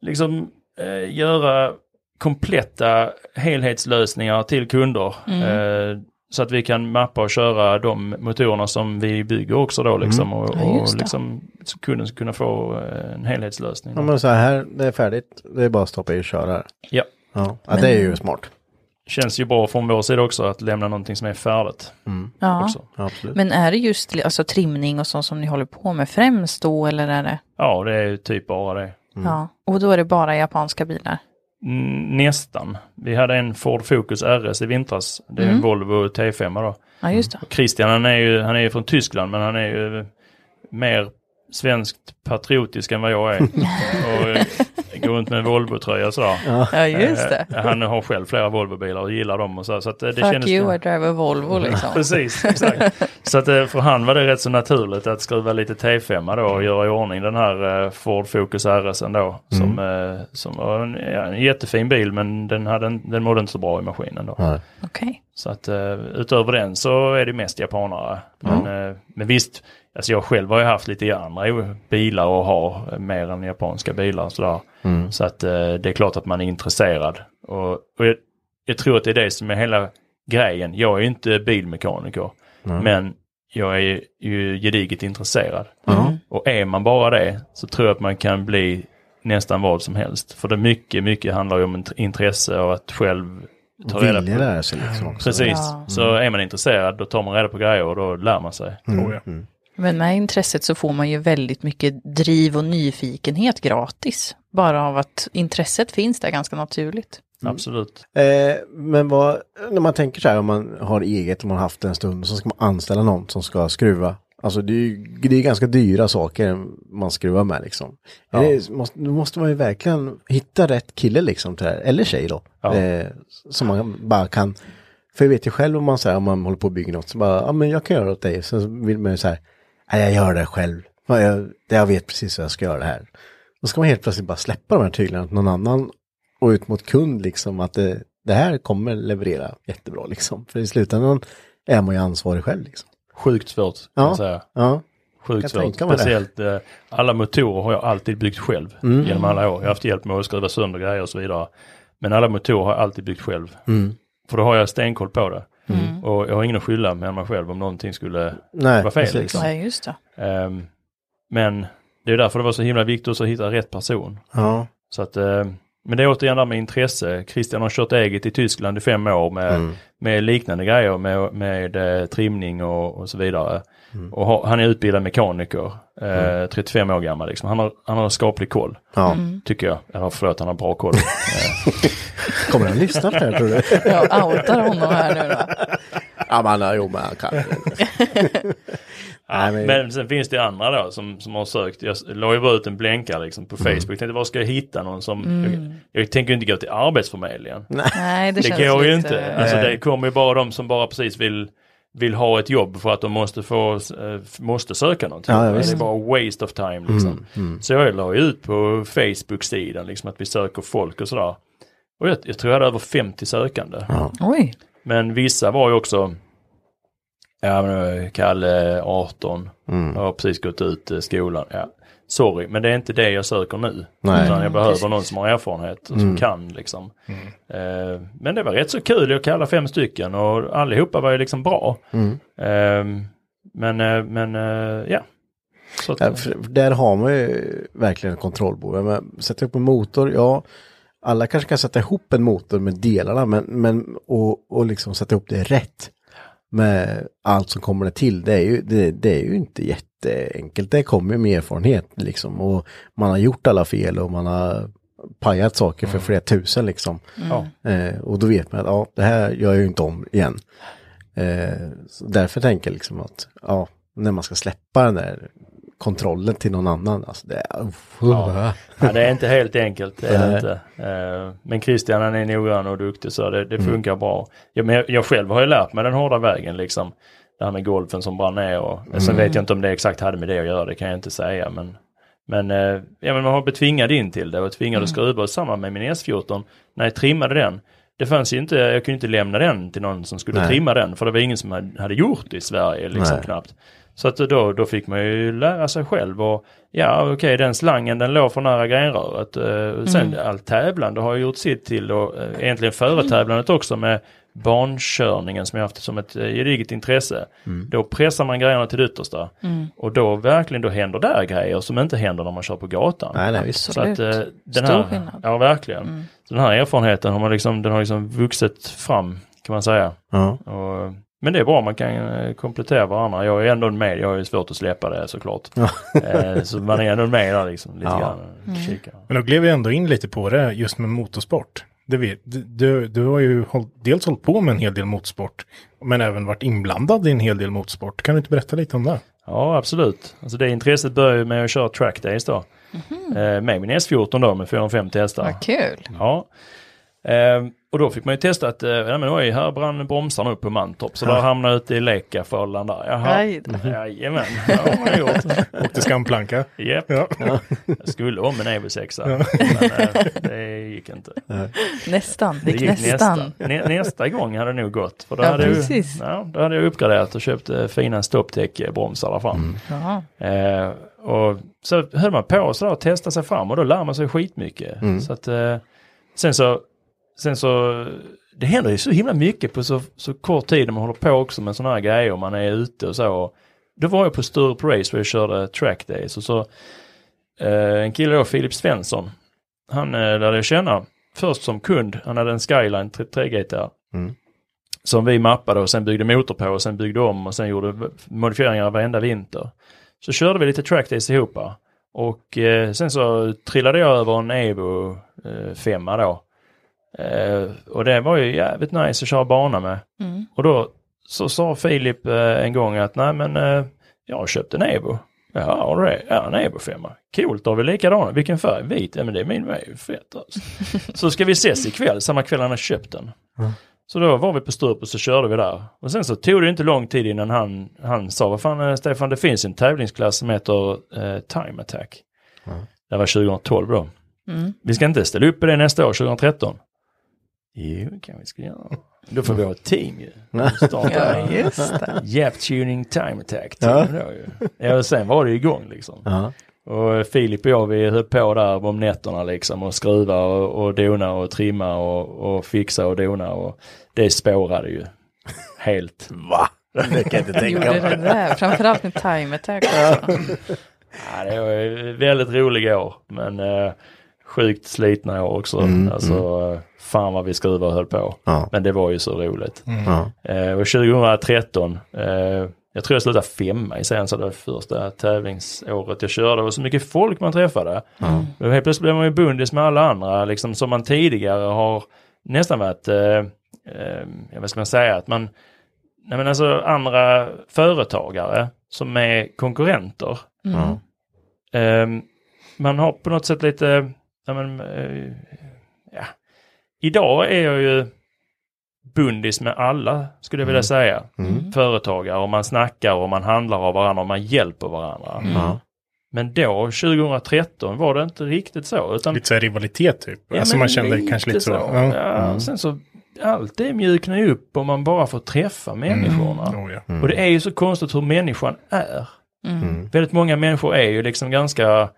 liksom eh, göra kompletta helhetslösningar till kunder. Eh, så att vi kan mappa och köra de motorerna som vi bygger också då liksom. Och, Ja, och liksom så kunden ska kunna få en helhetslösning. Ja, men så här, det är färdigt. Det är bara att stoppa i och köra. Ja, Ja, ja det är ju smart. Känns ju bra från vår sida också att lämna någonting som är färdigt. Ja. Också. Ja, absolut. Men är det just alltså, trimning och sånt som ni håller på med främst då eller är det? Ja, det är ju typ bara det. Ja, och då är det bara japanska bilar? Mm, Nästan. Vi hade en Ford Focus RS i vintras. Det är en Volvo T5 då. Ja, just det. Christian han är ju han är ju från Tyskland men han är ju mer svenskt patriotisk än vad jag är. <laughs> och eh, går runt med en Volvo-tröja sådär. Ja, just det. Eh, Han har själv flera Volvo-bilar och gillar dem och så. så att eh, det Fuck kändes you, I drive a Volvo liksom. <laughs> Precis, exakt. så att eh, för han var det rätt så naturligt att skruva lite T5 då och göra i ordning den här Ford Focus RS då. Som, eh, som var en, ja, en jättefin bil men den, hade, en- den mådde inte så bra i maskinen då. Okej. Så att utöver den så är det mest japanare. Men, eh, men visst, alltså jag själv har ju haft lite andra bilar och har mer än japanska bilar. och Sådär. Så att eh, det är klart att man är intresserad. Och, och jag, jag tror att det är det som är hela grejen. Jag är ju inte bilmekaniker. Men jag är ju gediget intresserad. Ja. Och är man bara det så tror jag att man kan bli nästan vad som helst. För det mycket, mycket handlar ju om int- intresse och att själv ta reda Vilja på. lära sig liksom också. Precis, Ja. så är man intresserad då tar man reda på grejer och då lär man sig. Oh, ja. Men med intresset så får man ju väldigt mycket driv och nyfikenhet gratis. Bara av att intresset finns där ganska naturligt. Absolut. Eh, men vad, när man tänker så här om man har eget, om man har haft en stund, så ska man anställa någon som ska skruva. Alltså det är ju det är ganska dyra saker man skruvar med liksom. Ja. Det måste, då måste man ju verkligen hitta rätt kille liksom till det här, eller tjej då. Ja. Eh, som man bara kan, för jag vet ju själv om man säger om man håller på att bygga något, så bara, ja men jag kan göra det åt dig. Sen vill man ju så här, nej jag gör det själv. Ja, Jag, jag vet precis hur jag ska göra det här. Då ska man helt plötsligt bara släppa de här tyglarna till någon annan och ut mot kund liksom att det, det här kommer leverera jättebra liksom. För i slutändan är man ju ansvarig själv liksom. Sjukt svårt kan Ja. man säga. Ja, Sjukt Jag svårt. Speciellt eh, alla motorer har jag alltid byggt själv Mm. genom alla år. Jag har haft hjälp med att skruva sönder grejer och så vidare. Men alla motorer har jag alltid byggt själv. Mm. För då har jag stenkoll på det. Och jag har ingen att skylla med mig själv om någonting skulle nej, Vad fel, liksom. Ja, just det. Ehm, men det är därför det var så himla viktigt att hitta rätt person. Ja, Så att, eh, men det är återigen där med intresse. Christian har kört eget i Tyskland i fem år med, Mm. med liknande grejer med, med eh, trimning och, och så vidare. Och har, han är utbildad mekaniker, eh, 35 år gammal liksom. Han har, han har skaplig koll, ja. tycker jag. Eller förlåt, han har bra koll. <laughs> Eh, Kommer han lyssna på det här tror du? <laughs> Jag outar honom här nu då. ja, men jo, men han kan. <laughs> Nej, men- men sen finns det andra då som, som har sökt. Jag la ju bara ut en blänkare liksom på Mm. Facebook. Jag tänkte, var ska jag hitta någon som... Jag, jag tänker ju inte gå till Arbetsförmedlingen. Nej, det, Det känns går ju lite... inte. Alltså det kommer ju bara de som bara precis vill, vill ha ett jobb för att de måste få, eh, måste söka någonting. Ja, ja, det är bara waste of time liksom. Så jag la ut på Facebook-sidan liksom att vi söker folk och sådär. Och jag, jag tror jag hade över 50 sökande. Oj. Men vissa var ju också, ja men Kalle 18, Mm. har precis gått ut eh, skolan. Ja. Sorry, men det är inte det jag söker nu. Nej. Utan jag behöver någon som har erfarenhet och som kan liksom. Eh, men det var rätt så kul, jag kallade fem stycken och allihopa var ju liksom bra. Mm. Eh, men, eh, men eh, ja. Så att, Ja, där har man ju verkligen kontrollbord. Men Sätta upp en motor, ja. Alla kanske kan sätta ihop en motor med delarna, men, men och, och liksom sätta ihop det rätt. Med allt som kommer det till, det är ju, det, det är ju inte jätteenkelt. Det kommer ju med erfarenhet liksom. Och man har gjort alla fel och man har pajat saker för flera tusen liksom. ja. Eh, och då vet man att ja, det här gör jag ju inte om igen. Eh, så därför tänker jag liksom att ja, när man ska släppa den där kontrollen till någon annan. Alltså det är, Ja. Ja, det är inte helt enkelt. Det är det inte. Eh, Men Christian han är noggrann och duktig så det, det Mm. funkar bra. Ja, men jag, jag själv har ju lärt mig den hårda vägen liksom. Det här med golfen som brann ner och Mm. sen vet jag inte om det exakt hade med det att göra, det kan jag inte säga. Men, men, eh, ja, men man har blivit tvingad in till det och tvingad att skruva. Samma med min S14, när jag trimmade den. Det fanns ju inte, jag kunde inte lämna den till någon som skulle Nej. trimma den för det var ingen som hade, hade gjort det i Sverige liksom Nej. knappt. Så att då, då fick man ju lära sig själv och ja okej den slangen den låg för nära grenröret. Eh, sen allt tävlande har gjort sitt till och eh, egentligen företävlandet också med bankörningen som jag haft som ett eh, gediget intresse. Då pressar man grejerna till det yttersta. Och då verkligen då händer där grejer som inte händer när man kör på gatan. Nej, nej. Så att, eh, den Stor här, skillnad. Ja, verkligen. Så den här erfarenheten har man liksom, den har liksom vuxit fram kan man säga. Ja. Och, men det är bra, man kan eh, komplettera varandra. Jag är ändå med, jag har ju svårt att släppa det såklart. eh, så man är ändå med där liksom lite Ja. grann. Kika. Men då gled vi ändå in lite på det just med motorsport. Det vet, du- du, har ju håll, dels hållit på med en hel del motorsport, men även varit inblandad i en hel del motorsport. Kan du inte berätta lite om det? Ja, absolut. Alltså det intresset började med att köra trackdays då. Eh, med min S14 då med 450 hästar. Vad kul. Ja. Eh, och då fick man ju testa att, eh, ja men oj, här brann bromsarna upp på Mantorp. Så där hamnade jag ute i Lekaförland där. Jaha. Jajamän, det har man gjort. <laughs> Åkte skamplanka. Japp. Ja. Jag skulle om en Evo 6 men eh, det gick inte. Nästan. Det Det gick nästan. Nästa, nä, nästa gång hade det nog gått. För då, Ja, hade jag, precis. ja, då hade jag uppgraderat och köpt eh, fina stoppdäck-bromsar där fram. Ja. Eh, och så höll man på så där och testade sig fram och då lär man sig skitmycket. Så att, eh, sen så, sen så det händer ju så himla mycket på så, så kort tid när man håller på också med sådana här grejer. Man är ute och så. Då var jag på Sturup Race och jag körde track days och så eh, en kille då, Filip Svensson. Han eh, lärde jag känna först som kund. Han hade en Skyline 33 GTR. Mm. Som vi mappade och sen byggde motor på och sen byggde om och sen gjorde modifieringar varenda vinter. Så körde vi lite track days ihop. Och eh, sen så trillade jag över en Evo eh, femma då. Eh, och det var ju jävligt nice att köra bana med. Mm. Och då så sa Filip eh, en gång att nej men eh, jag har köpt en Evo. Ja, har du det? Ja, en Evo femma. Coolt, då har vi likadana. Vilken färg? Vit? Ja men det är min väg. Fett alltså. <laughs> så ska vi ses ikväll, samma kväll han har köpt den. Så då var vi på Sturup och så körde vi där. Och sen så tog det inte lång tid innan han, han sa, vad fan Stefan, det finns en tävlingsklass som heter eh, Time Attack. Det var 2012 då. Mm. Vi ska inte ställa upp i det nästa år, 2013. Jo, kan vi ska göra. Då får vi ha ett team ju. Starta Ja, just det. Jap Tuning Time Attack. Ja. Ja. Då, ju. ja, och sen var det igång liksom. Ja. Och Filip och jag vi höll på där om nätterna liksom och skruva och, och dona och trimma och, och fixa och dona och det spårade ju helt. Va? Det kan jag inte <laughs> tänka Gjorde det mig. där, framförallt med time attack också. Ja, det var ju väldigt roliga år men eh, sjukt slitna år också. Mm, alltså eh, fan vad vi skruvade och höll på. Ja. Men det var ju så roligt. Ja. Eh, och 2013, eh, jag tror jag slutade femma i serien så det var första tävlingsåret jag körde. Det var så mycket folk man träffade. Och helt plötsligt blev man ju bundis med alla andra liksom som man tidigare har nästan varit, eh, eh, vad ska man säga, att man, nej men alltså andra företagare som är konkurrenter. Ja. Eh, man har på något sätt lite, ja men, eh, ja. Idag är jag ju bundis med alla, skulle jag vilja säga. Mm. Företagare och man snackar och man handlar av varandra och man hjälper varandra. Ja. Men då, 2013, var det inte riktigt så. Utan, Lite så här rivalitet typ. Ja, alltså man kände kanske lite så. Ja. Ja, Sen så, allt det mjuknar ju upp om man bara får träffa människorna. Oh, ja. Och det är ju så konstigt hur människan är. Mm. Väldigt många människor är ju liksom ganska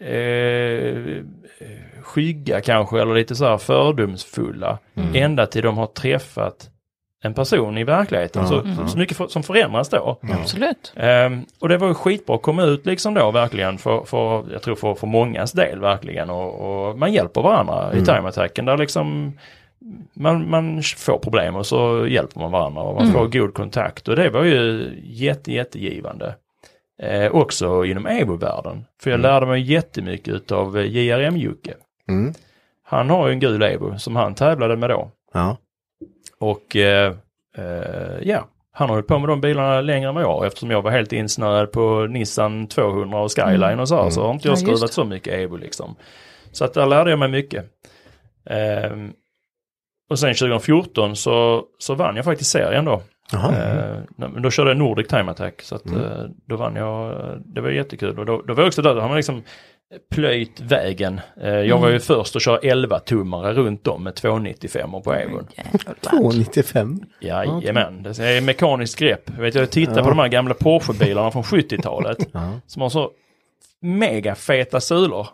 eh, skygga kanske eller lite så här fördomsfulla. Ända till de har träffat en person i verkligheten. Ja, så, ja. så mycket för, som förändras då. Absolut. Ehm, och det var ju skitbra att komma ut liksom då verkligen för, för jag tror för, för mångas del verkligen och, och man hjälper varandra i time-attacken där liksom man, man får problem och så hjälper man varandra och man får god kontakt och det var ju jätte, jättegivande. Eh, också inom Evo-världen. För jag lärde mig jättemycket utav JRM-Jocke. Mm. Han har ju en gul Evo som han tävlade med då. Ja. Och eh, eh, ja, han har hållit på med de bilarna längre än vad jag eftersom jag var helt insnöad på Nissan 200 och Skyline och så, här, så har inte jag Ja, skruvat så mycket Evo liksom. Så att där lärde jag mig mycket. Ehm, och sen 2014 så, så vann jag faktiskt serien då. Eh, men då körde jag Nordic Time Attack så att Mm. eh, då vann jag, eh, det var jättekul och då, då var jag också där, då har man liksom plöjt vägen. Eh, jag Mm. var ju först att köra 11-tummare runt om med 295 på Evon. 295. Jajamän, det är mekaniskt grepp. Jag, vet, jag tittar på de här gamla Porsche-bilarna från 70-talet Ja. som har så mega feta sulor.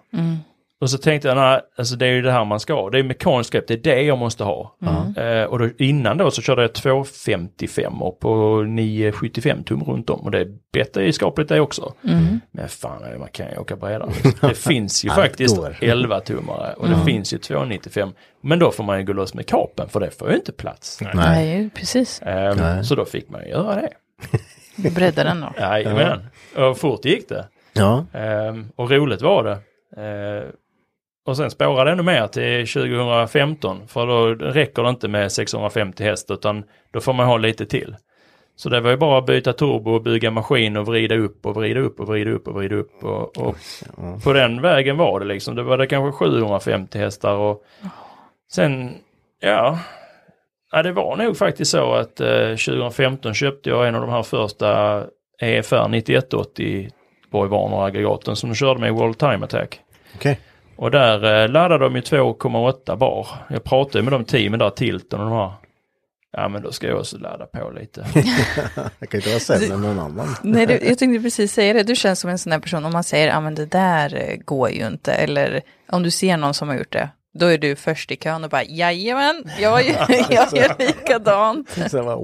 Och så tänkte jag, nej, alltså det är ju det här man ska ha. Det är mekaniskt grepp, det är det jag måste ha. Eh, och då, innan då så körde jag 255 och på 975 tum runt om. Och det är bättre i skapligt det också. Men fan, man kan ju åka bredare. <laughs> Det finns ju faktiskt går. 11 tummare och det finns ju 295. Men då får man ju gå loss med kapen för det får ju inte plats. Nej. Nej, precis. Ehm, Nej. Så då fick man ju göra det. <laughs> Bredda den då. Jajamän. Och fort gick det. Ja. Ehm, och roligt var det. Och sen spårade det ännu mer till 2015 för då räcker det inte med 650 häst utan då får man ha lite till. Så det var ju bara att byta turbo och bygga maskin och vrida upp och vrida upp och vrida upp och vrida upp. Och, och på den vägen var det liksom. Det var det kanske 750 hästar och sen, ja, ja det var nog faktiskt så att eh, 2015 köpte jag en av de här första EFR 9180 Borg Warner-aggregaten som de körde med i World Time Attack. Okej. Och där eh, laddade de ju 2,8 bar. Jag pratade med de teamen där, Tilton och de här. Ja men då ska jag också ladda på lite. <laughs> Jag kan inte vara sämre än någon annan. Nej, det, jag tänkte precis säga det. Du känns som en sån där person om man säger, ja men det där eh, går ju inte. Eller om du ser någon som har gjort det. Då är du först i kön och bara jajamän, jag gör, <laughs> <laughs> jag gör likadant.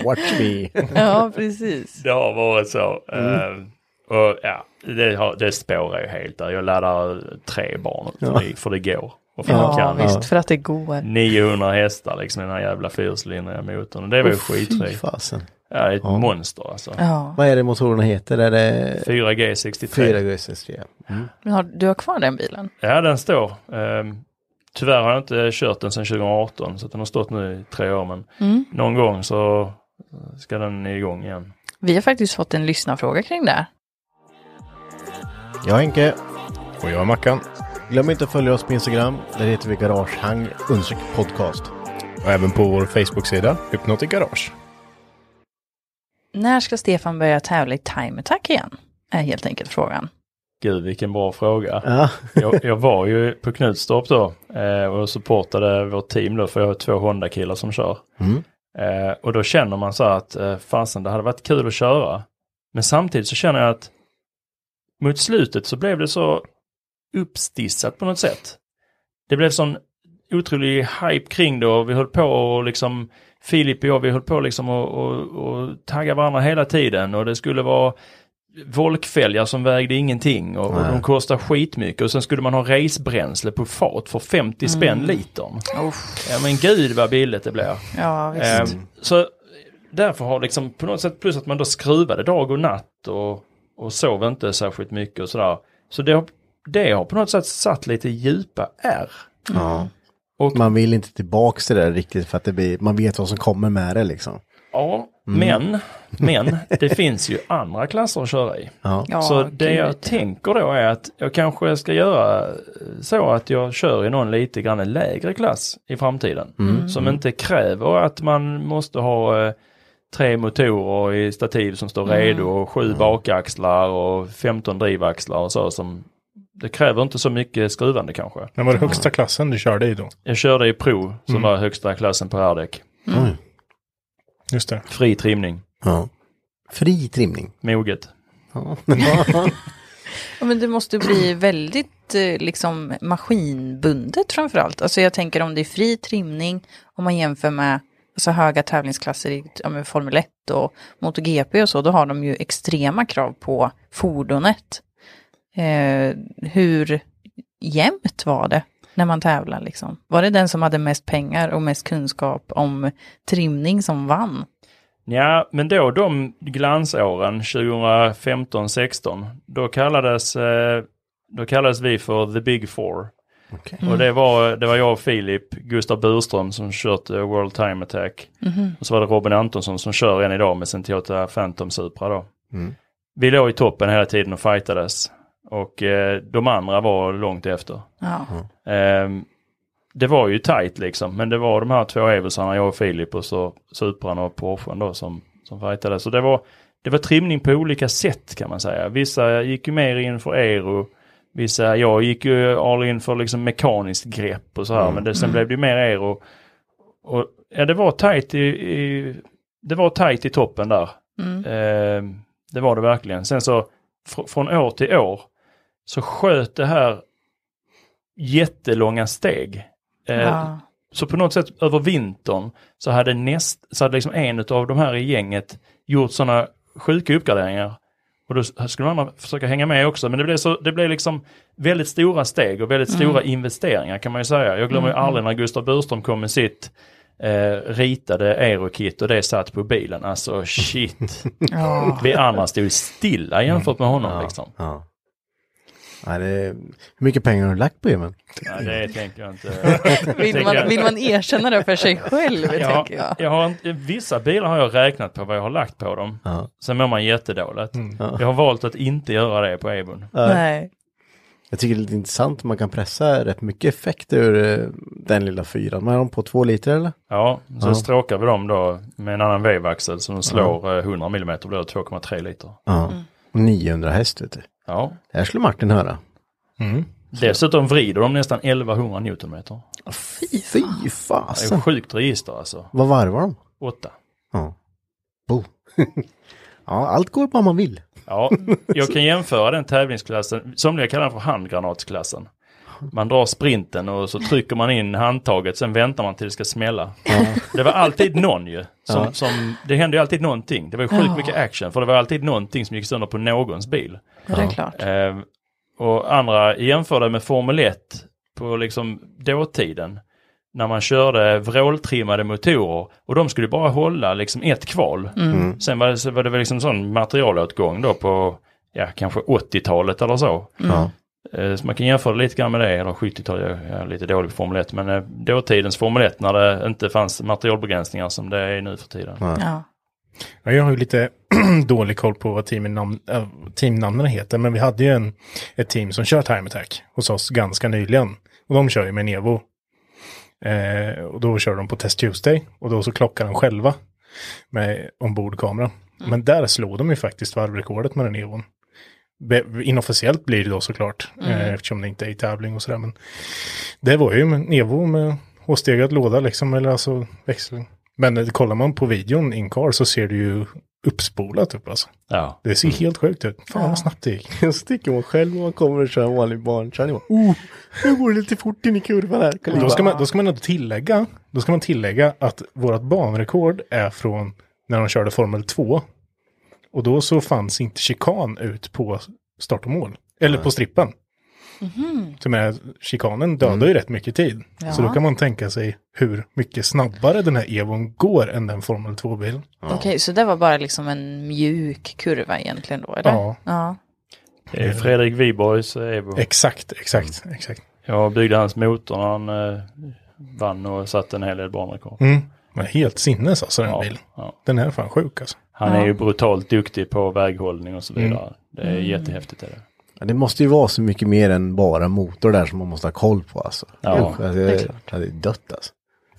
Watch me. Ja, precis. Det har varit så. Eh, och ja, det, har, det spårar ju helt där. Jag laddar tre barn för, det, för det går. Och för Ja, kan. visst, för att det går. 900 hästar liksom i den här jävla fyrcylindriga motorn. Och det var ju fasen. Ja, det är ett monster alltså. Ja. Vad är det motorerna heter? Är det 4G 63. 4 GSS3? Mm. Men har, du har kvar den bilen? Ja, den står. Ehm, tyvärr har jag inte kört den sedan 2018 så att den har stått nu i tre år. Men Mm. någon gång så ska den igång igen. Vi har faktiskt fått en lyssnarfråga kring det. Jag är Henke. Och jag är Mackan. Glöm inte att följa oss på Instagram. Där heter vi Garagehang podcast. Och även på vår Facebook-sida, Hypnotic Garage. När ska Stefan börja tävla i time attack igen? Är helt enkelt frågan. Gud vilken bra fråga. Ja. <laughs> jag, jag var ju på Knutstorp då eh, och supportade vårt team då för jag har två Honda-killar som kör. Mm. Eh, och då känner man så att eh, fasen det hade varit kul att köra. Men samtidigt så känner jag att mot slutet så blev det så uppstissat på något sätt. Det blev sån otrolig hype kring det och vi höll på och liksom Filip och jag vi höll på liksom och, och, och tagga varandra hela tiden och det skulle vara volkfälgar som vägde ingenting och, och de kostade skitmycket och sen skulle man ha racebränsle på fat för 50 spänn litern. Ja men gud vad billigt det blir. Ja, visst. Ehm, så därför har liksom på något sätt plus att man då skruvade dag och natt och, och sov inte särskilt mycket och sådär. Så det har, det har på något sätt satt lite djupa R. ja. Och Man vill inte tillbaks till det där riktigt för att det blir, man vet vad som kommer med det liksom. ja, men, men det finns ju andra klasser att köra i. Ja. ja, så det gud. jag tänker då är att jag kanske ska göra så att jag kör i någon lite grann lägre klass i framtiden. Som inte kräver att man måste ha eh, tre motorer i stativ som står redo och sju bakaxlar och 15 drivaxlar och så som det kräver inte så mycket skruvande kanske. Men var det högsta klassen du körde i då? Jag körde i Pro som var högsta klassen på R-däck. Oj. Just det. Fri trimning, ja. Fri trimning. moget. Ja. <laughs> Ja, men det måste bli väldigt eh, liksom maskinbundet framförallt. Alltså jag tänker om det är fri trimning om man jämför med alltså höga tävlingsklasser i ja, men Formel 1 och MotoGP och så, då har de ju extrema krav på fordonet. Eh, hur jämnt var det när man tävlar liksom? Var det den som hade mest pengar och mest kunskap om trimning som vann? Ja, men då de glansåren 2015-16, då kallades, eh, då kallades vi för the big four. Okej. Och det var, det var jag och Filip, Gustav Burström som kört eh, World Time Attack. Och så var det Robin Antonsson som kör än idag med sin Toyota Phantom Supra då. Mm. Vi låg i toppen hela tiden och fightades. Och eh, de andra var långt efter. Ja, Ehm, det var ju tight liksom, men det var de här två Evosarna, jag och Filip och så Supran och Porschen då som, som fightade. Så det var, det var trimning på olika sätt kan man säga. Vissa gick ju mer in för aero, vissa, jag gick ju all in för liksom mekaniskt grepp och så här, men det, sen blev det ju mer aero. Och ja, det var tight i, i, det var tight i toppen där. Ehm, det var det verkligen. Sen så fr- från år till år så sköt det här jättelånga steg. Eh, ja. Så på något sätt över vintern så hade, näst, så hade liksom en av de här i gänget gjort sådana sjuka uppgraderingar. Och då skulle andra försöka hänga med också. Men det blev, så, det blev liksom väldigt stora steg och väldigt stora investeringar kan man ju säga. Jag glömmer ju aldrig när Gustav Burström kom med sitt eh, ritade aerokit och det satt på bilen. Alltså shit. <laughs> ja. Vi andra stod stilla jämfört med honom liksom. Ja. Nej, det är... Hur mycket pengar har du lagt på Emil? Nej, det tänker jag inte. <laughs> Vill, man, jag- vill man erkänna det för sig själv, Ja, tänker jag. jag har, inte- vissa bilar har jag räknat på vad jag har lagt på dem. Ja. Sen mår man jättedåligt. Ja. Jag har valt att inte göra det på Ebon. Nej. Jag tycker det är lite intressant, man kan pressa rätt mycket effekt ur eh, den lilla fyran. Man har dem på två liter eller? Ja, så Ja. stråkar vi dem då med en annan vevaxel som slår eh, 100 mm blir det 2,3 liter. Ja. Och 900 häst vet du. Ja. Det här skulle Martin höra. Mm. Dessutom vrider de nästan 1100 newtonmeter. Fy, fy Det är fasen. ett sjukt register alltså. Vad varvar de? 8. Ja. Bo. <laughs> ja, allt går bara man vill. Ja, jag kan jämföra den tävlingsklassen, somliga kallar den för handgranatsklassen. Man drar sprinten och så trycker man in handtaget, sen väntar man till det ska smälla. Det var alltid någon ju. Som, Ja. som, det hände ju alltid någonting. Det var ju sjukt mycket action, för det var alltid någonting som gick sönder på någons bil. Ja, det är klart. Eh, och andra jämförde med Formel 1 på liksom dåtiden. När man körde vråltrimmade motorer och de skulle bara hålla liksom ett kval. Sen var det, så var det väl liksom sån materialåtgång då på ja, kanske 80-talet eller så. Ja. Eh, Så man kan jämföra lite grann med det, eller 70-talet, jag är lite dålig på Formel 1, men eh, dåtidens Formel 1 när det inte fanns materialbegränsningar som det är nu för tiden. Ja. Ja, jag har ju lite <clears throat> dålig koll på vad teamen namn, äh, teamnamnen heter, men vi hade ju en, ett team som kör Time Attack hos oss ganska nyligen. Och de kör ju med en Evo. Eh, och då kör de på Test Tuesday och då så klockar de själva med ombordkamera. Men där slår de ju faktiskt varvrekordet med den Evon. Inofficiellt blir det då såklart, eh, eftersom det inte är i tävling och sådär. Men det var ju en Evo med hårstegad låda liksom, eller alltså växling. Men eh, kollar man på videon in car så ser det ju uppspolat upp alltså. Ja. Det ser helt sjukt ut. Fan vad snabbt det gick. <laughs> Så sticker man själv om man kommer och kör en vanlig barnkörning. Oh, nu går det lite fort in i kurvan här. Och då ska man, då ska man ändå tillägga, då ska man tillägga att vårt banrekord är från när de körde Formel 2. Och då så fanns inte chikan ut på start och mål. Eller på strippen. Som är, chikanen dödar ju rätt mycket tid. Ja. Så då kan man tänka sig hur mycket snabbare den här Evon går än den Formel 2-bilen. Okej, så det var bara liksom en mjuk kurva egentligen då, eller? Ja. ja. Det är Fredrik Wiborgs eh, Evo. Exakt, exakt, exakt. Jag byggde hans motor när han eh, vann och satte en hel del banrekord. Mm. Men helt sinnes alltså den Ja, bilen. ja. Den är fan sjuk alltså. Han är ju brutalt duktig på väghållning och så vidare. Det är jättehäftigt. Är det. Ja, det måste ju vara så mycket mer än bara motor där som man måste ha koll på alltså. Ja, Usch, alltså det är klart. hade dött alltså.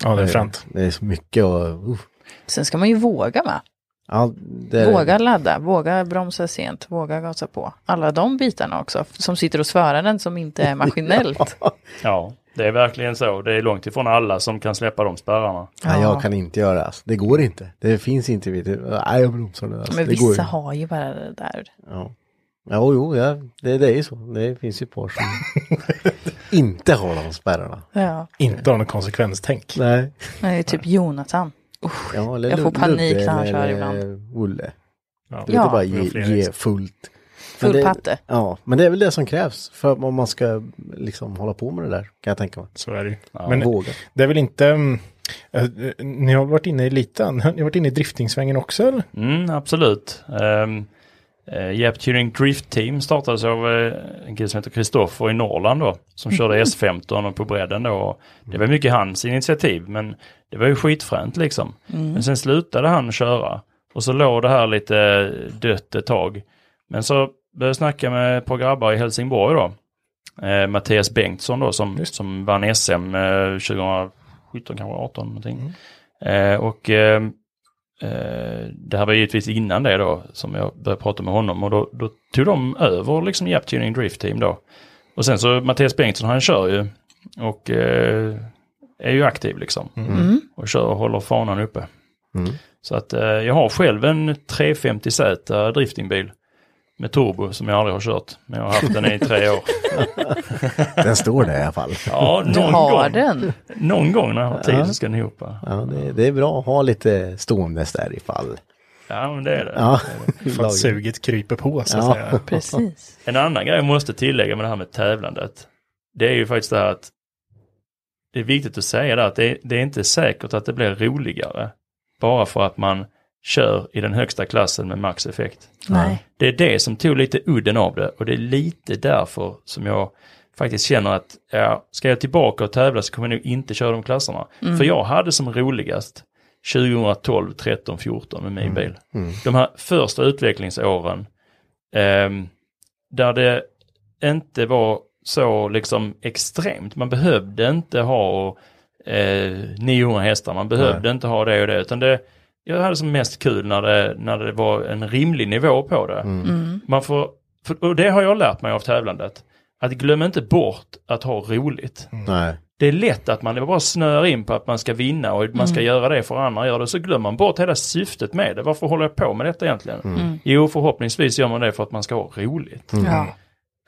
Ja, det är fränt. Det är så mycket och... uff. Sen ska man ju våga med. Ja, det, Våga ladda, våga bromsa sent, våga gasa på. Alla de bitarna också, som sitter hos föraren som inte är <laughs> maskinellt. Ja, det är verkligen så. Det är långt ifrån alla som kan släppa de spärrarna. Nej, jag kan inte göra alltså. Det går inte. Det finns inte. Vet du. Nej, jag bromsar nu. Alltså. Men det går vissa ju. har ju bara det där. Ja. Ja, jo, ja, det, det är ju så. Det finns ju par som <laughs> inte har de spärrarna. Ja, Inte har något konsekvenstänk. Nej. det är typ Jonathan. Usch, Ja, eller Jag får panik när han kör ibland. Olle. Ja. Du vet Ja. bara ge, ge fullt. Men full det- patte. Ja, men det är väl det som krävs för om man ska liksom hålla på med det där, kan jag tänka mig. Så är det ju. Ja. Men Våga. det är väl inte... mm, eh, eh, ni har varit inne i lite, ni har varit inne i driftingsvängen också eller? Mm, absolut. Um, uh, Jap Turing Drift Team startades av eh, en kille som heter Kristoffer i Norrland då. Som körde <laughs> S15 och på bredden då. Det var mycket hans initiativ men det var ju skitfränt liksom. Men sen slutade han köra. Och så låg det här lite dött ett tag. Men så började jag snacka med ett par grabbar i Helsingborg då. Eh, Mattias Bengtsson då som, Just. som vann SM eh, 2017 kanske 18 någonting. Eh, och eh, eh, det här var givetvis innan det då som jag började prata med honom och då, då tog de över liksom Jap Tuning Drift Team då. Och sen så Mattias Bengtsson han kör ju och eh, är ju aktiv liksom. Mm. Och kör och håller fanan uppe. Mm. Så att eh, jag har själv en 350Z driftingbil med turbo som jag aldrig har kört. Men jag har haft den i tre år. <laughs> Den står där i alla fall. Ja, Du någon har gång. den. Någon gång när jag har tid Ja. så ska den ihop. Ja, det, det är bra att ha lite ståendes där ifall. Ja, men det är det. Ja, <laughs> För att suget kryper på så att Ja. säga. <laughs> Precis. En annan grej jag måste tillägga med det här med tävlandet. Det är ju faktiskt det här att det är viktigt att säga det att det, det är inte säkert att det blir roligare bara för att man kör i den högsta klassen med maxeffekt. Nej. Det är det som tog lite udden av det och det är lite därför som jag faktiskt känner att ja, ska jag tillbaka och tävla så kommer jag nog inte köra de klasserna. För jag hade som roligast 2012, 13, 14 med min bil. De här första utvecklingsåren ehm, där det inte var så liksom extremt. Man behövde inte ha eh, 900 hästar, man behövde inte ha det och det. Utan det, jag hade som mest kul när det, när det var en rimlig nivå på det. Man får, för, och det har jag lärt mig av tävlandet. Att glöm inte bort att ha roligt. nej. Det är lätt att man bara snör in på att man ska vinna och man ska göra det för andra gör det. Så glömmer man bort hela syftet med det. Varför håller jag på med detta egentligen? Jo, förhoppningsvis gör man det för att man ska ha roligt. Ja.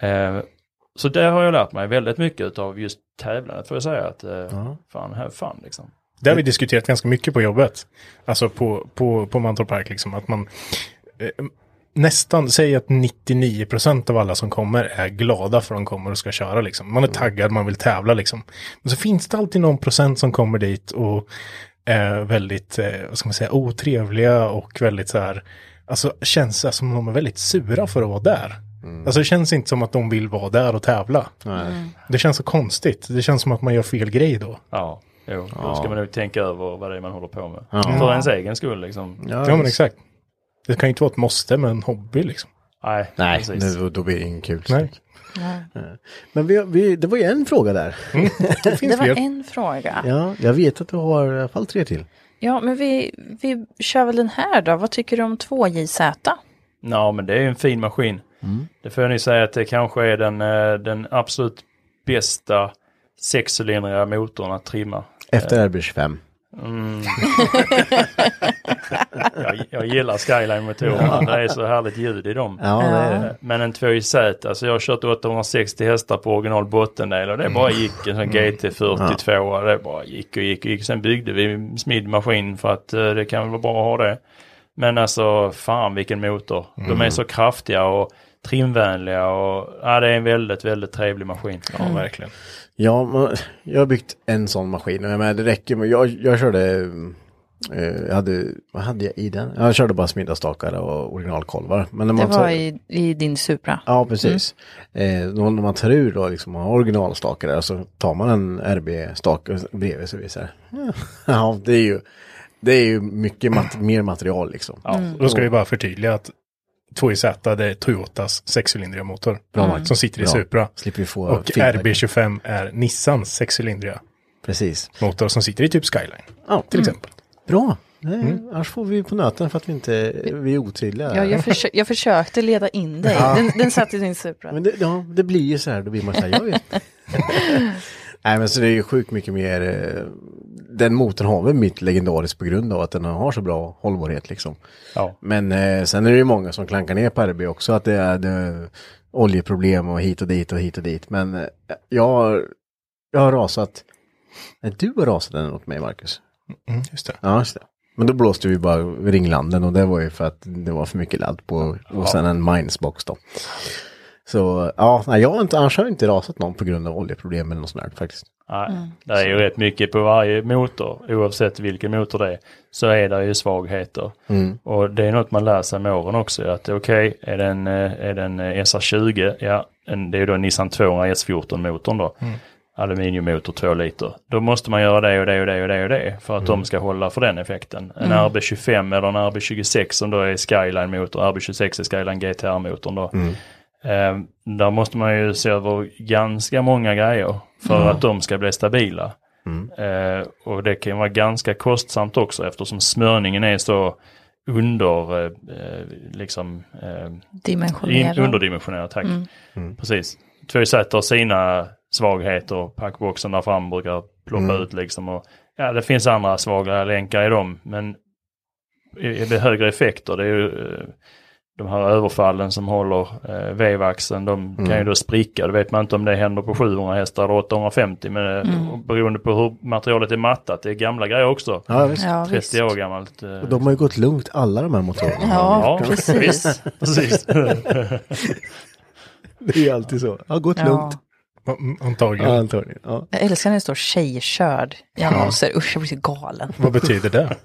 Eh, så där har jag lärt mig väldigt mycket av just tävlandet får jag säga. Att, eh. Fan, have fun liksom. Det har vi diskuterat ganska mycket på jobbet. Alltså på, på, på Mantorp Park liksom. Att man eh, nästan, säg att 99% av alla som kommer är glada för att de kommer och ska köra liksom. Man är taggad, man vill tävla liksom. Men så finns det alltid någon procent som kommer dit och är väldigt, eh, vad ska man säga, otrevliga och väldigt så här, alltså känns det som de är väldigt sura för att vara där. Alltså det känns inte som att de vill vara där och tävla. Nej. Det känns så konstigt. Det känns som att man gör fel grej då. Ja, jo, då ska man nog tänka över vad det är man håller på med. Ja. För ens egen skull liksom. Ja, Ja men exakt. Det kan ju inte vara ett måste med en hobby liksom. Nej, Nej, det, då blir det inget kul. Nej. Men vi, vi, det var ju en fråga där. <laughs> Det finns Det var en fråga. Ja, jag vet att du har i alla fall tre till. Ja, men vi, vi kör väl den här då. Vad tycker du om 2JZ? Ja, men det är ju en fin maskin. Det får jag nog säga att det kanske är den, eh, den absolut bästa sexcylindriga motorn att trimma. Efter RB25. <laughs> Jag, jag gillar Skyline-motorerna, det är så härligt ljud i dem. Ja, det är det. Men en 2JZ, alltså jag har kört 860 hästar på original bottendel och det bara gick en sån GT42, det bara gick och gick och gick. Sen byggde vi en smidd maskin för att eh, det kan väl vara bra att ha det. Men alltså fan vilken motor. De är så kraftiga och trimvänliga och ja, det är en väldigt, väldigt trevlig maskin. Ja, verkligen. Ja, men jag har byggt en sån maskin. Jag menar, det räcker med, jag, jag körde, eh, jag hade, vad hade jag i den? Jag körde bara smiddagstakare och originalkolvar. Men när Det man tar- var i, i din Supra. Ja, precis. Eh, då, när man tar ur då, liksom, man har originalstakare, så tar man en RB-stake bredvid så visar det. Ja, det är ju, det är ju mycket mat- mer material liksom. Ja. Då ska vi bara förtydliga att 2JZ det är Toyotas sexcylindriga motor. Bra, Marcus. Som sitter i Bra. Supra. Slipper vi få Och feedback. RB25 är Nissans sexcylindriga Precis. motor som sitter i typ Skyline. Ja, Till exempel. Bra. Nej, Annars får vi på nöten för att vi inte vi är otydliga. Ja, jag, försö- jag försökte leda in dig. Den, den satt i din Supra. Men det, ja, det blir ju så här, då blir man så här, jag vet. <laughs> Nej men så det är ju sjukt mycket mer, eh, den motorn har väl mitt legendariskt på grund av att den har så bra hållbarhet liksom. Ja. Men eh, sen är det ju många som klankar ner på RB också, att det är, det oljeproblem och hit och dit och hit och dit. Men eh, jag, har- jag har rasat, nej du har rasat den åt mig Marcus. Mm, just det. Ja, just det. Men då blåste vi bara ringlanden och det var ju för att det var för mycket ladd på och sen en minesbox då. Så ja, nej, jag har inte, annars har jag inte rasat någon på grund av oljeproblem eller något sånt där faktiskt. Nej, det är ju rätt mycket på varje motor, oavsett vilken motor det är, så är det ju svagheter. Och det är något man lär sig med åren också, att okej, är det en, eh, är eh, SR20, ja, det är ju då en Nissan 200 S14-motorn då, aluminiummotor 2 liter. Då måste man göra det och det och det och det och det för att de ska hålla för den effekten. En RB25 eller en RB26 som då är Skyline-motor, RB26 är Skyline GTR-motorn då. Eh, där måste man ju se över ganska många grejer för att de ska bli stabila. Eh, och det kan vara ganska kostsamt också eftersom smörningen är så under, eh, liksom, eh, underdimensionerad. Tack. Precis. Två sätt har sina svagheter, packboxen där fram brukar ploppa ut liksom. Och, ja, det finns andra svaga länkar i dem, men är det högre effekter, det är ju eh, de här överfallen som håller eh, vevaxeln, de kan ju då spricka. Det vet man inte om det händer på 700 hästar eller 850, men eh, beroende på hur materialet är mattat. Det är gamla grejer också. Ja, visst. Ja, 30 visst. år gammalt. eh. Och de har ju gått lugnt alla de här motorerna. Ja, precis. visst, precis. <laughs> Det är alltid så. Ja, gått Ja. lugnt. Mm, Antagligen. Ja, antagligen. Ja. Jag älskar när det står tjejkörd i annonser. Usch, jag blir så galen. Vad betyder det?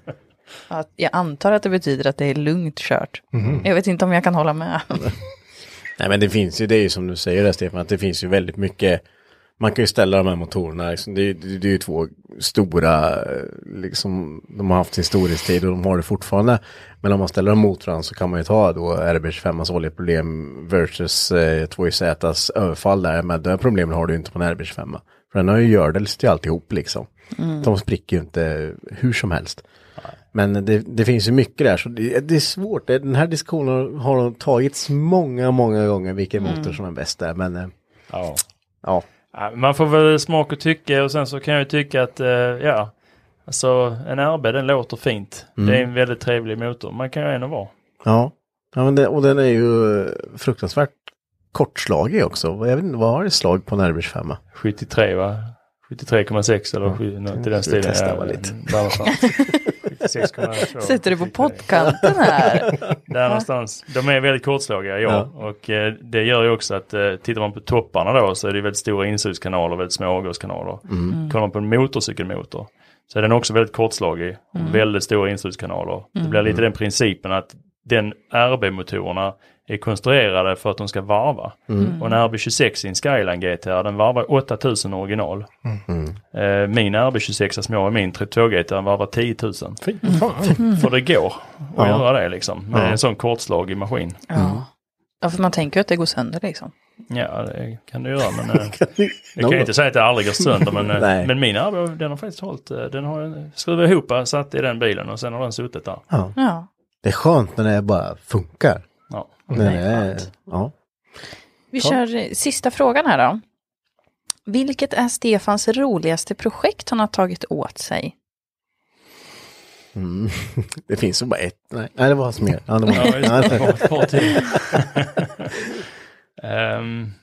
Att jag antar att det betyder att det är lugnt kört. Jag vet inte om jag kan hålla med. <laughs> Nej men det finns ju, det är ju som du säger där Stefan, att det finns ju väldigt mycket man kan ju ställa de här motorerna, liksom, det, är- det, det är ju två stora, eh, liksom, de har haft historisk tid och de har det fortfarande. Men om man ställer dem mot varandra så kan man ju ta då RB25 oljeproblem versus eh, 2JZs överfall där. Men de här problemen har du inte på en RB25. För den har ju gördelse till alltihop liksom. De spricker ju inte hur som helst. Men det, det finns ju mycket där, så det, det är svårt. Den här diskussionen har tagits många, många gånger vilken motor som är bäst där. Men eh, ja. ja, Man får väl smak och tycke och sen så kan jag ju tycka att, eh, ja, alltså en RB den låter fint. Det är en väldigt trevlig motor. Man kan ju ändå vara. ja. ja men det, och den är ju fruktansvärt kortslagig också. Jag vet inte, vad har det slag på en Airbus 5? 73 va? 73,6 eller sju- något i den stilen. testa Ja, lite. <laughs> Där någonstans. 76,2. Sätter du på pottkanten här? Där någonstans. De är väldigt kortslagiga, ja. Och eh, det gör ju också att eh, tittar man på topparna då så är det väldigt stora insugskanaler och väldigt små avgaskanaler. Mm. Kollar man på en motorcykelmotor så är den också väldigt kortslagig. och Väldigt stora insugskanaler. Det blir lite den principen att den RB-motorerna är konstruerade för att de ska varva. Och en RB26 i en Skyline GTR den varvar 8000 original. Eh, min RB26 som jag har min 32 GTR varvar 10 000. Fy fan. För det går att Ja. göra det liksom. Med Ja. en sån kortslagig maskin. Ja. ja, för man tänker att det går sönder liksom. Ja, det kan du göra men eh, <laughs> jag kan ju inte säga att det aldrig går sönder men, eh, Nej. men min RB den har faktiskt hållit, den har skruvat ihop, satt i den bilen och sen har den suttit där. Ja. Ja. Det är skönt när det bara funkar. Det är, ja. Vi Ja. kör eh, sista frågan här då. Vilket är Stefans roligaste projekt han har tagit åt sig? Mm. <laughs> Det finns ju bara ett. Nej, Nej det var hans mer. Ja, det var, Ja, just ja, det. det- Ett par- par till. <laughs> <laughs>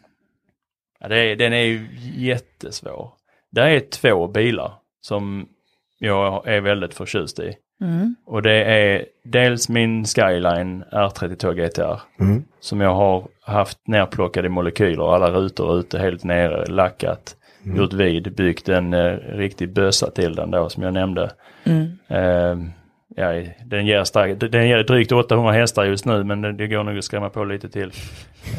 Ja, det är, den är ju jättesvår. Det är två bilar som jag är väldigt förtjust i. Mm. Och det är dels min Skyline R32 GTR. Mm. Som jag har haft nerplockade molekyler, alla rutor ute helt nere, lackat, gjort vid, byggt en eh, riktig bössa till den då som jag nämnde. Mm. Ehm, ja, den, ger stark, den ger drygt 800 hästar just nu men det, det går nog att skrämma på lite till.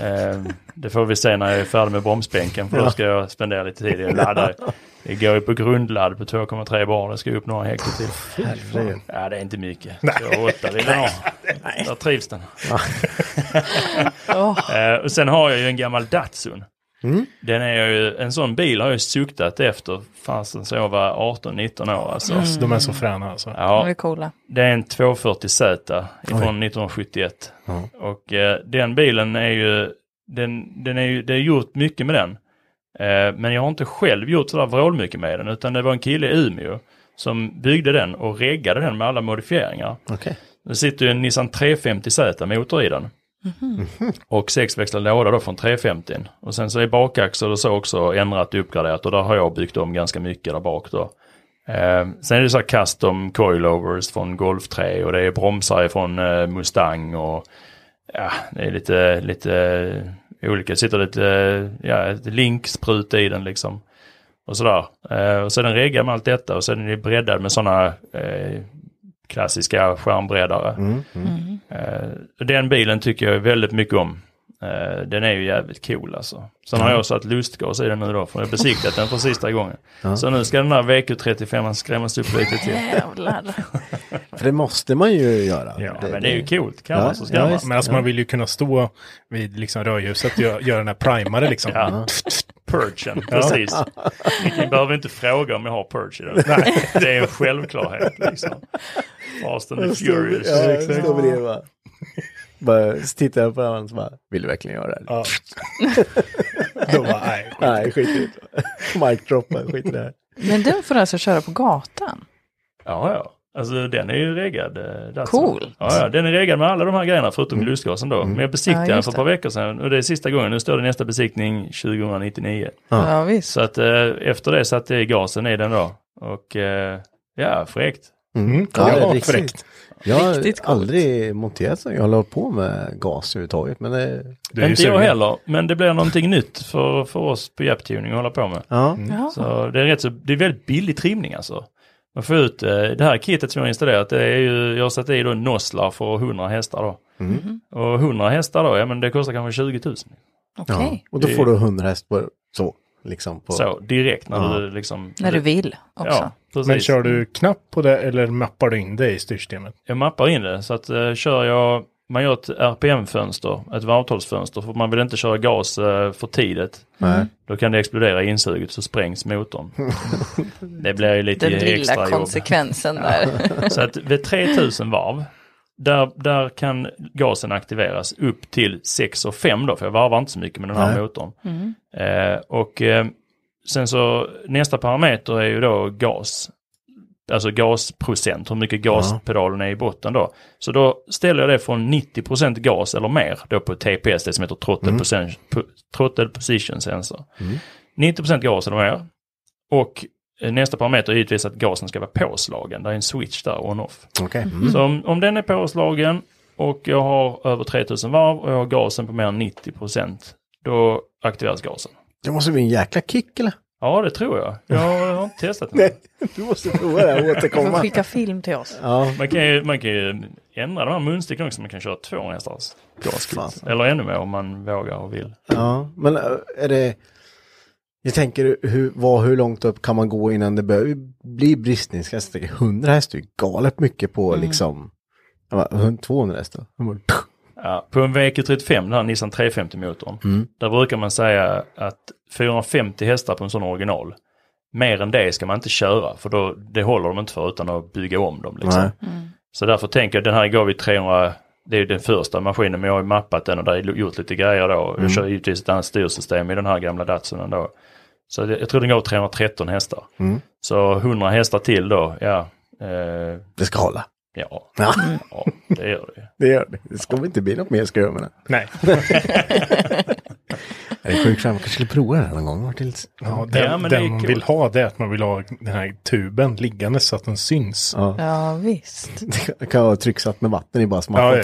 Ehm, det får vi se när jag är färdig med bromsbänken för då ska jag spendera lite tid i att ladda. <laughs> Det går ju på grundladd på 2,3 bar, det ska upp några hektar till. Herregud. Ja, det är inte mycket. Så åtta vill jag ha. Där trivs den. <laughs> Eh, och sen har jag ju en gammal Datsun. Den är ju, en sån bil har jag suktat efter fasen så jag var 18-19 år alltså. Alltså, De är så fräna alltså. De Ja, är coola. det är en 240Z ifrån 1971. Och eh, den bilen är ju, den, den är ju, det är gjort mycket med den. Eh, men jag har inte själv gjort sådär vrålmycket med den utan det var en kille i Umeå som byggde den och reggade den med alla modifieringar. Okej. Det sitter ju en Nissan 350Z motor i den. Och sexväxlad låda då från 350. Och sen så är bakaxel och så också ändrat och uppgraderat och där har jag byggt om ganska mycket där bak då. Eh, sen är det så här custom coilovers från Golf 3 och det är bromsar från eh, Mustang och ja, det är lite, lite olika. Det sitter lite, eh, ja, ett linksprut i den liksom. Och sådär. Eh, och den reggad med allt detta och sen är den breddad med sådana eh, klassiska skärmbreddare. Mm. Mm. Eh, den bilen tycker jag väldigt mycket om. Eh, den är ju jävligt cool alltså. Sen har jag satt lustgas i den nu då, för jag besiktat den för sista gången. Så nu ska den här VQ35 skrämmas upp lite till. Jävlar. För det måste man ju göra. Ja, Men det är ju coolt, kan Ja, man så ska ja, man. Men alltså man vill ju kunna stå vid liksom rödljuset och göra, göra den här primare liksom. Ja. Purgen, precis. Ni behöver inte fråga om jag har purge i den. Det är en självklarhet liksom. Fast and the Furious. Ja, bara. Så tittar jag på varandra och så bara, vill du verkligen göra det? Ja. <laughs> Då bara, nej. Nej, skit det. Mic droppa, skit i det här. Men den får alltså köra på gatan? Ja, ja. Alltså den är ju reggad. eh. Coolt. Ja, ja, den är reggad med alla de här grejerna förutom lustgasen då. Men jag besiktigade Ja, den för ett par veckor sedan och det är sista gången. Nu står det nästa besiktning 2099. Ja, visst. Så att eh, efter det satte jag gasen i den då. Och eh, ja, fräckt. Mm. Ja, det är riktigt. fräckt. Jag har aldrig monterat så. Jag har hållit på med gas överhuvudtaget. Men det, Du är Inte jag heller, men det blir någonting nytt för, för oss på Japtuning att hålla på med. ja. Ja. Så det är rätt så, det är väldigt billig trimning alltså. Man får ut eh, det här kittet som jag har installerat, det är ju, jag har satt i då nosslar för 100 hästar då. Mm. Och 100 hästar då, ja men det kostar kanske 20 000. Okej. ja. Och då Det- får du 100 häst på, så, liksom på. Så, direkt när Ja. du liksom... När du vill också. Ja, precis. Men kör du knapp på det eller mappar du in det i styrsystemet? Jag mappar in det så att eh, kör jag, man gör ett RPM-fönster, ett varvtalsfönster, för man vill inte köra gas eh, för tidigt. Nej. Då kan det explodera i insuget så sprängs motorn. <laughs> det blir ju lite Den lilla extra jobb. konsekvensen där. <laughs> Så att vid 3000 varv, där, där kan gasen aktiveras upp till 6 och 5 då, för jag varvar inte så mycket med den här Nej. motorn. Eh, och eh, sen så nästa parameter är ju då gas. alltså gasprocent, hur mycket gaspedalen är i botten då. Så då ställer jag det från 90% gas eller mer då på TPS, det som heter Throttle, position, po- throttle Position Sensor. 90% gas eller mer. Och nästa parameter är givetvis att gasen ska vara påslagen. Det är en switch där on-off. Okej. Mm. Så om, om den är påslagen och jag har över 3000 varv och jag har gasen på mer än 90% då aktiveras gasen. Det måste bli en jäkla kick eller? Ja, det tror jag. Jag har inte testat det. <laughs> Du måste prova det och Du får återkomma. skicka film till oss. Ja, Man kan, ju, man kan ju ändra de här munstycken också. Man kan köra 200 hästars gaskit. Eller ännu mer om man vågar och vill. ja, men äh, är det... Jag tänker hur, vad, hur långt upp kan man gå innan det börjar bli bristningsgräns? Jag tänker 100 hästar är ju galet mycket på liksom... Ja, men 200 hästar. Ja, på en VQ35, den här Nissan 350-motorn, där brukar man säga att 450 hästar på en sån original, mer än det ska man inte köra för då, det håller de inte för utan att bygga om dem. Liksom. Nej. Så därför tänker jag den här går vi 300, det är den första maskinen men jag har ju mappat den och där är gjort lite grejer då. Jag kör givetvis ett annat styrsystem i den här gamla Datsunen då. Så det, jag tror den går 313 hästar. Så 100 hästar till då, ja. Eh, Det ska hålla. ja, Ja, ja, det gör det. det gör det. Det ska väl inte bli något mer den. Nej. <laughs> Är det sjukt? Man kanske skulle prova det här någon gång. Lite... Ja, den Ja, men det den man vill ha det är att man vill ha den här tuben liggande så att den syns. Ja. Ja, visst. <laughs> Det kan vara trycksatt med vatten i bara så man Ja, ja,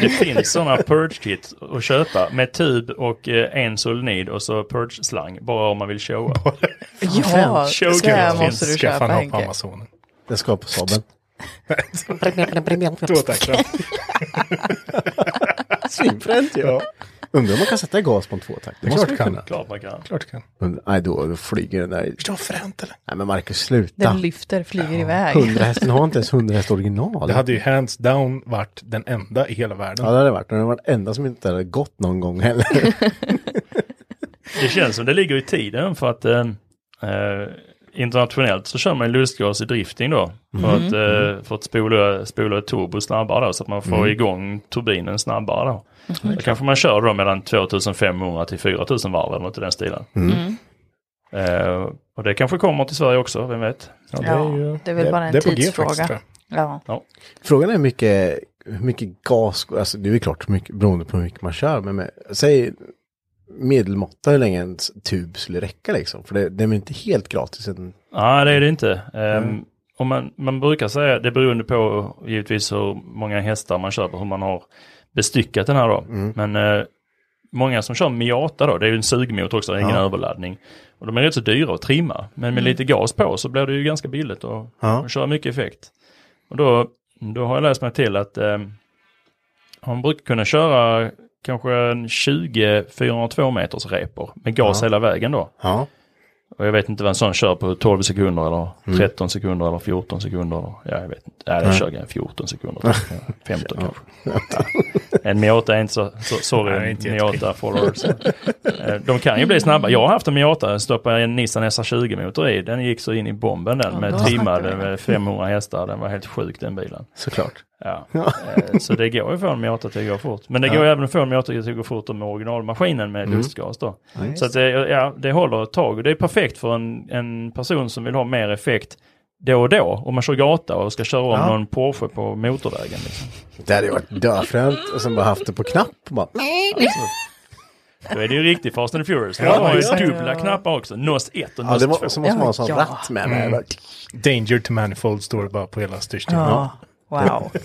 Det finns sådana purge-kit att köpa med tub och eh, en solnid och så purge-slang. Bara om man vill showa. <laughs> Ja, Showgirl det här finns. måste du köpa ha på Henke. Amazonen. Det ska på Saaben. <laughs> Då tack. Svinfränt ja. Undrar om man kan sätta gas på en tvåtakt. Det måste man kan. kunna. Klart man kan. Klart kan. Nej, då, då flyger den där. Förstår fränt eller? Nej men Marcus, sluta. Den lyfter, flyger iväg. 100 hästen har inte ens 100 häst original. Det hade ju hands down varit den enda i hela världen. Ja, det hade det varit. Den har varit enda som inte hade gått någon gång heller. <laughs> Det känns som det ligger i tiden för att eh, eh, internationellt så kör man lustgas i drifting då. För att, eh, för att spola, spola ett turbo snabbare då, så att man får igång turbinen snabbare då. Då kanske man kör då mellan 2500 till 4000 varv eller något i den stilen. Eh, och det kanske kommer till Sverige också, vem vet? Ja, Ja, det är väl bara en det är på G tidsfråga. faktiskt, tror jag. Ja. Frågan är hur mycket, mycket gas, alltså det är ju klart mycket, beroende på hur mycket man kör, men med, säg medelmåtta hur länge en tub skulle räcka liksom. För det, det är väl inte helt gratis. En, Nej, det är det inte. Um, om man, man brukar säga, det är beroende på givetvis hur många hästar man köper, hur man har bestyckat den här då. Men eh, många som kör Miata då, det är ju en sugmotor också, ingen överladdning. Och de är rätt så dyra att trimma. Men med lite gas på så blir det ju ganska billigt och, Ja. och köra mycket effekt. Och då, då har jag läst mig till att eh, man brukar kunna köra kanske en 20 402 meters repor med gas hela vägen då. ja. Och jag vet inte vad en sån kör på 12 sekunder eller 13 sekunder eller 14 sekunder. Eller, ja, jag vet inte. Ja, den kör jag 14 sekunder. <laughs> Ja, 15 kanske. En Miata är inte så, så sorry, Nej, inte Miata followers. Eh, De kan ju bli snabba. Jag har haft en Miata, stoppade en Nissan SR20 motor i. Den gick så in i bomben den med då trimmad snackar vi. med 500 hästar. Den var helt sjuk den bilen. Såklart. Ja. Eh, Så det går ju att få en Miata till att gå fort. Men det går ju även att få en Miata till att gå fort med originalmaskinen med lustgas då. Så att det, ja, det håller ett tag och det är perfekt för en, en person som vill ha mer effekt då och då. Om man kör gata och ska köra om Ja. någon Porsche på motorvägen. Liksom. Det hade ju varit döfränt och sen bara haft det på knapp. Bara, Då är det ju riktigt Fast and Furious. De Ja, har ju ja, ja. dubbla knappar också. NOS 1 och ja, NOS det 2. var, så måste man ha en sån Ja. ratt med. med. Mm. Danger to manifold står det bara på hela styrstegen. Ja. Wow. <laughs>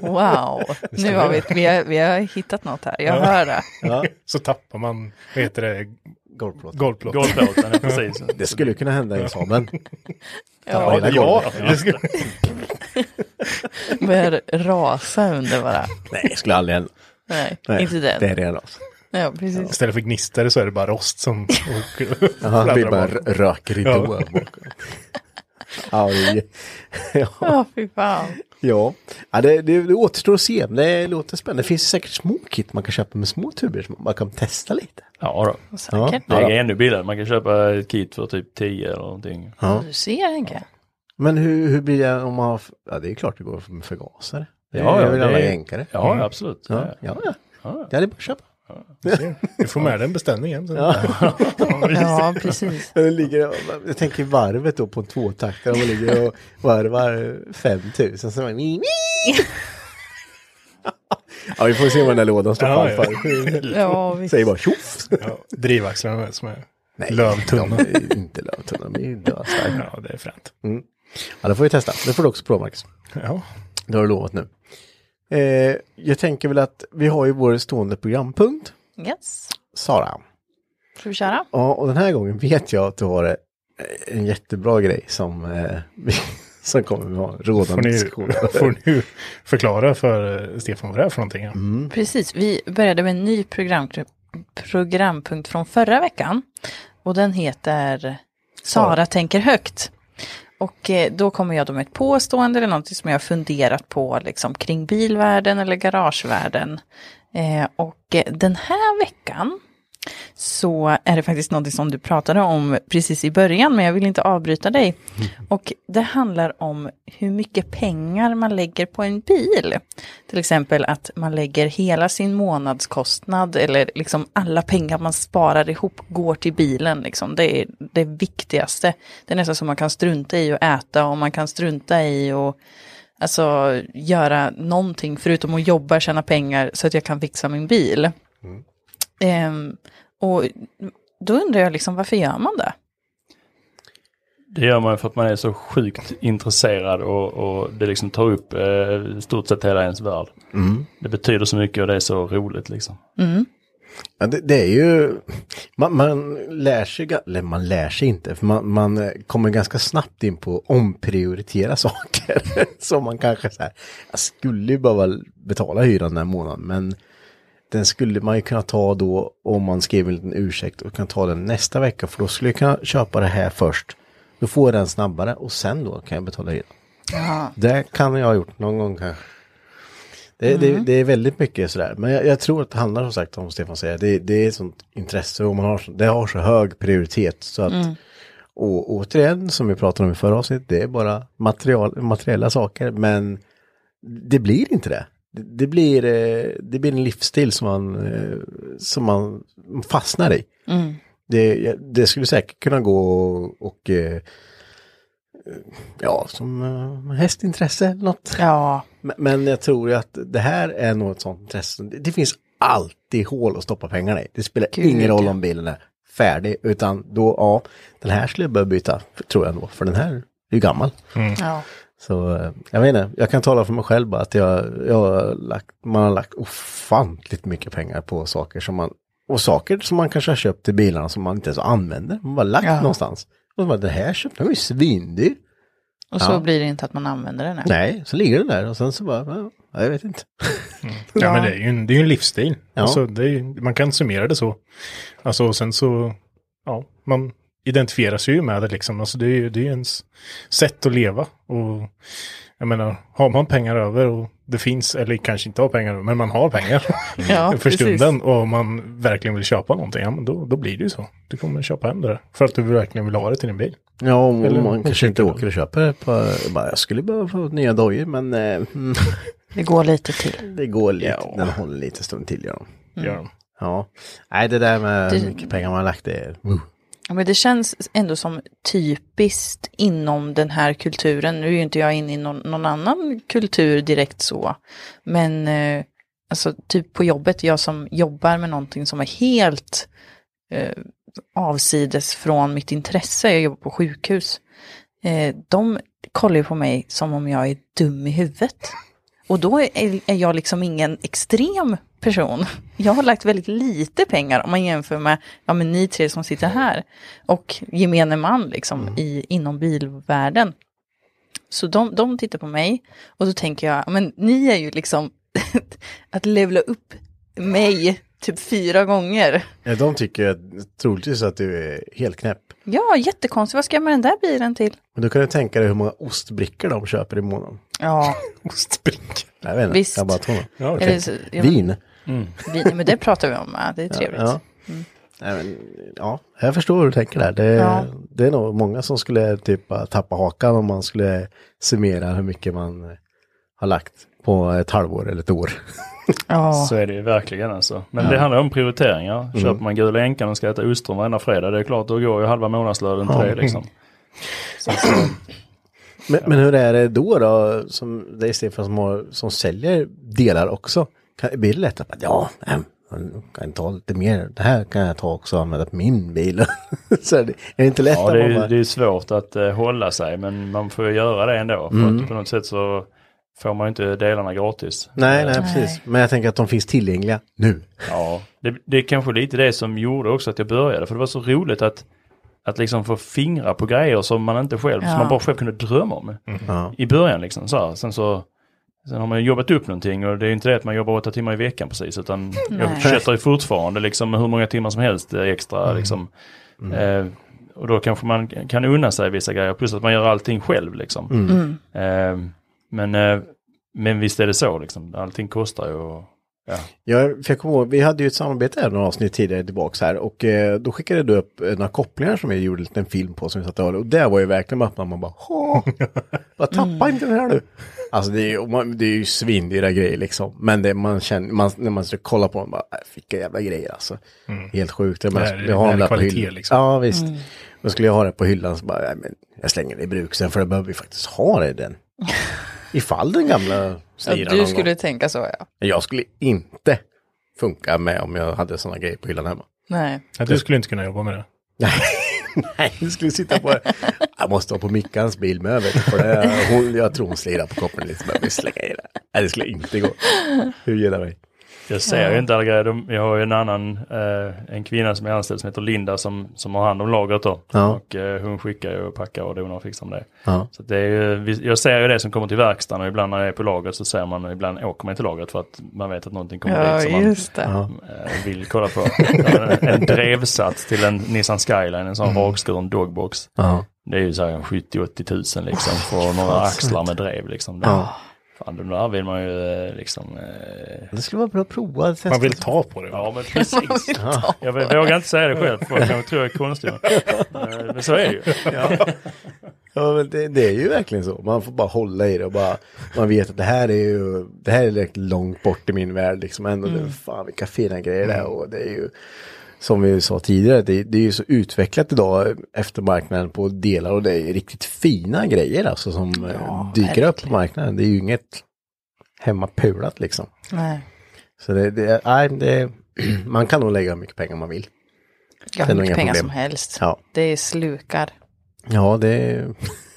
Wow. Nu har vi, vi, har, vi har hittat något här. Jag hör det. Ja, Så tappar man, vad heter det, golvplåt. golvplåt. Golvplåten, är precis. <laughs> Det skulle kunna hända i Saaben. Ja, Ja, det skulle... <laughs> börjar rasa under bara. Nej, det skulle aldrig hända. Nej, Nej, inte den. Det är ren ras. Ja, precis. Istället för gnistare så är det bara rost som åker Jaha, det blir bara rökridå. Ja. Ja, det, är- <laughs> ja, Ja, fy fan. ja. ja det, det, det återstår att se. Det låter spännande. Det finns säkert små kit man kan köpa med små tuber som man kan testa lite. Ja då. Säkert. Det är ännu billigare. Man kan köpa ett kit för typ 10 eller någonting. Ja. Du ser, Henke. Men hur, hur blir det om man har... Ja, det är klart det går med förgasare. Det Ja, är ja, väl det alla är- jänkare. Ja, absolut. Ja, Ja. ja, ja. Ja. Det är det bara att köpa. Du får med dig en beställning hem. sen. Ja, precis. Ligger, jag tänker varvet då på en tvåtaktare, man ligger och varvar 5000. Så man. Ja, vi får se vad den där lådan står Ja, ja, ja. för. Ja. Säger bara tjoff. Ja, drivaxlarna med som är Nej, lövtunna. är inte lövtunna, de är ju. Ja, det är fränt. Ja, det får vi testa. Det får du också prova, Marcus. Ja, Det har du lovat nu. Eh, jag tänker väl att vi har ju vår stående programpunkt, Yes. Sara. Ska vi köra? Ja, och den här gången vet jag att du har eh, en jättebra grej som, eh, <laughs> som kommer att ha får rådande diskussion. <laughs> får ni förklara för eh, Stefan vad det är för någonting. ja. Precis, vi började med en ny program, programpunkt från förra veckan. Och den heter Sara tänker högt. Och eh, då kommer jag då med ett påstående eller någonting som jag har funderat på liksom, kring bilvärlden eller garagevärlden. Eh, och eh, den här veckan så är det faktiskt någonting som du pratade om precis i början, men jag vill inte avbryta dig. Och det handlar om hur mycket pengar man lägger på en bil. Till exempel att man lägger hela sin månadskostnad eller liksom alla pengar man sparar ihop går till bilen. Liksom. Det är det viktigaste. Det är nästan som man kan strunta i att äta och man kan strunta i att alltså, göra någonting förutom att jobba, tjäna pengar så att jag kan fixa min bil. Ehm, och då undrar jag liksom varför gör man det? Det gör man för att man är så sjukt intresserad och, och det liksom tar upp eh, stort sett hela ens värld. Det betyder så mycket och det är så roligt liksom. Ja, det, det är ju, man, man lär sig, eller man lär sig inte, för man, man kommer ganska snabbt in på att omprioritera <laughs> saker. Som man kanske så här, jag skulle ju behöva betala hyran den här månaden, men den skulle man ju kunna ta då om man skriver en liten ursäkt och kan ta den nästa vecka, för då skulle jag kunna köpa det här först. Då får jag den snabbare och sen då kan jag betala hyran. Det kan jag ha gjort någon gång kanske. Det, det, det är väldigt mycket sådär. Men jag, jag tror att det handlar som sagt om Stefan säger. Det, det är ett sånt intresse och man har, så- det har så hög prioritet. Så att, Och återigen, som vi pratade om i förra avsnittet, det är bara material, materiella saker. Men det blir inte det. Det, blir, eh, det blir en livsstil som man, eh, som man fastnar i. Det, det skulle säkert kunna gå och, och eh, ja, som hästintresse eller något. Ja, Men, jag tror ju att det här är nog ett sånt intresse. Det, finns alltid hål att stoppa pengarna i. Det spelar Gud, ingen roll om bilen är färdig, utan då, ja, den här skulle jag börja byta, tror jag ändå, för den här är ju gammal. ja. Så eh, jag vet inte, jag kan tala för mig själv bara att jag, jag har lagt, man har lagt ofantligt mycket pengar på saker som man, och saker som man kanske har köpt till bilarna som man inte ens använder, man bara lagt Ja. någonstans. Och så bara, det här köpte jag ju svindyr. Och så Ja. blir det inte att man använder den. här. Nej, så ligger den där och sen så bara, ja, jag vet inte. Ja, men det är ju en, det är en livsstil. Ja. Alltså, det är, man kan summera det så. Alltså, och sen så, ja, man identifierar sig ju med det liksom. Alltså, det är ju det är ens sätt att leva. Och jag menar, har man pengar över och det finns, eller kanske inte har pengar över, men man har pengar <laughs> Ja, <laughs> för precis. stunden och man verkligen vill köpa någonting, ja men då, då blir det ju så. Du kommer köpa hem det där, för att du verkligen vill ha det till din bil. Ja, och Eller- man kanske inte åker och köper på, bara, jag skulle behöva få nya dojor, men eh, mm, <laughs> Det går lite till. det går lite, Ja. den håller lite stund till. Ja. Gör de. ja. Nej, det där med Det- hur mycket pengar man har lagt, det är... Uh. Ja, Men det känns ändå som typiskt inom den här kulturen. Nu är ju inte jag inne i någon, någon annan kultur direkt så. Men eh, alltså typ på jobbet, jag som jobbar med någonting som är helt eh, avsides från mitt intresse. Jag jobbar på sjukhus. Eh, de kollar ju på mig som om jag är dum i huvudet. Och då är, är jag liksom ingen extrem person. Jag har lagt väldigt lite pengar om man jämför med ja, men ni tre som sitter här. Och gemene man liksom i, inom bilvärlden. Så de, de tittar på mig och då tänker jag, ja, men ni är ju liksom <laughs> att levla upp mig typ fyra gånger. Ja, de tycker att, troligtvis att du är helt knäpp. Ja, jättekonstigt, vad ska jag med den där bilen till? Men då kan du tänka dig hur många ostbrickor de köper i månaden. Ja, <laughs> Ostbrink. Jag vet inte, Visst. jag bara tror det. Ja, okej. eller ja, Vin. vin. Men det pratar vi om, ja, det är trevligt. Ja. Nej, men, ja, jag förstår hur du tänker där. Det, Ja. det är nog många som skulle typ tappa hakan om man skulle summera hur mycket man har lagt på ett halvår eller ett år. Ja, Så är det ju verkligen alltså. Men det handlar om prioriteringar. Köper man gula änkan och ska äta ostron varenda fredag, det är klart då går ju halva månadslönen till Ja. det liksom. <clears throat> Så, så, Men, men hur är det då då, som det är Stefan som, har, som säljer delar också? Blir det lätt att, ja, nej, man kan ta lite mer, det här kan jag ta också och använda på min bil. <laughs> så är det, är det inte lätt ja, att det är, bara, det är svårt att eh, hålla sig men man får ju göra det ändå. För Mm. att på något sätt så får man ju inte delarna gratis. Nej, nej, Eh, precis. Men jag tänker att de finns tillgängliga nu. Ja, det, det är kanske lite det som gjorde också att jag började. För det var så roligt att, att liksom få fingra på grejer som man inte själv, som Ja. man bara själv kunde drömma om. Ja. I början liksom så här. Sen så Sen har man jobbat upp någonting och det är inte det att man jobbar åtta timmar i veckan precis utan <laughs> jag köttar ju fortfarande liksom hur många timmar som helst eh, extra liksom. Eh, och då kanske man kan unna sig vissa grejer plus att man gör allting själv liksom. Mm. Eh, men, eh, men visst är det så liksom, allting kostar ju och, ja. Jag, för jag kommer ihåg, vi hade ju ett samarbete här några avsnitt tidigare tillbaks här och eh, då skickade du upp eh, några kopplingar som vi gjorde en liten film på som vi satt och och det var ju verkligen att man bara, "Åh, vad <laughs> tappa inte den här nu. Alltså det är ju, man, det är ju svindyra grejer liksom. Men det man känner, man, när man ska kolla på dem, bara, äh, vilka jävla grejer alltså. Helt sjukt. Jag, Det bara, här är- jag har det dem är där på kvalitet, hyllan. liksom. Ja visst. Då skulle jag ha det på hyllan så bara, nej, men jag slänger det i bruk sen för det behöver vi faktiskt ha det i den. <laughs> Ifall den gamla Ja, slirar du någon skulle gång. tänka så ja. Jag skulle inte funka med om jag hade sådana grejer på hyllan hemma. Nej. Ja, du skulle inte kunna jobba med det. Nej, <laughs> nej, jag skulle sitta på... Jag måste vara på Mickans bil med, vet du, för det, hon, jag tror hon slirar på koppen lite, men vi slänga i det. Nej, det skulle inte gå. Hur gillar mig? Jag ser ju inte alla grejer. Jag har ju en annan, eh, en kvinna som är anställd som heter Linda som, som har hand om lagret då. Ja. Och eh, hon skickar ju och packar och donar och fixar med det. Ja. Så det är ju, jag ser ju det som kommer till verkstaden och ibland när jag är på lagret så ser man, ibland åker man till lagret för att man vet att någonting kommer Ja, dit som man eh, vill kolla på. <laughs> en, en drevsats till en Nissan Skyline, en sån rakskuren dogbox. Det är ju så här 70-80 tusen liksom för några axlar med drev liksom. Ja. Fan, de där vill man ju eh, liksom... Eh, Det skulle vara bra att prova. Testa. Man vill ta på det. Ja men <laughs> precis. Jag vågar inte säga det själv för jag tror jag är konstig. <laughs> Eh, Men så är det ju. Ja, men det, det är ju verkligen så. Man får bara hålla i det och bara, man vet att det här är ju, det här är långt bort i min värld liksom. Ändå, det, fan vilka fina grejer det är och det är ju, som vi sa tidigare, det, det är ju så utvecklat idag efter marknaden på delar och det är riktigt fina grejer alltså som eh, dyker upp på marknaden. Det är ju inget hemmapulat liksom. Nej. Så det, det, nej, det, <clears throat> man kan nog lägga hur mycket pengar man vill. Är nog mycket pengar problem. som helst. Ja, Det är slukar. ja det,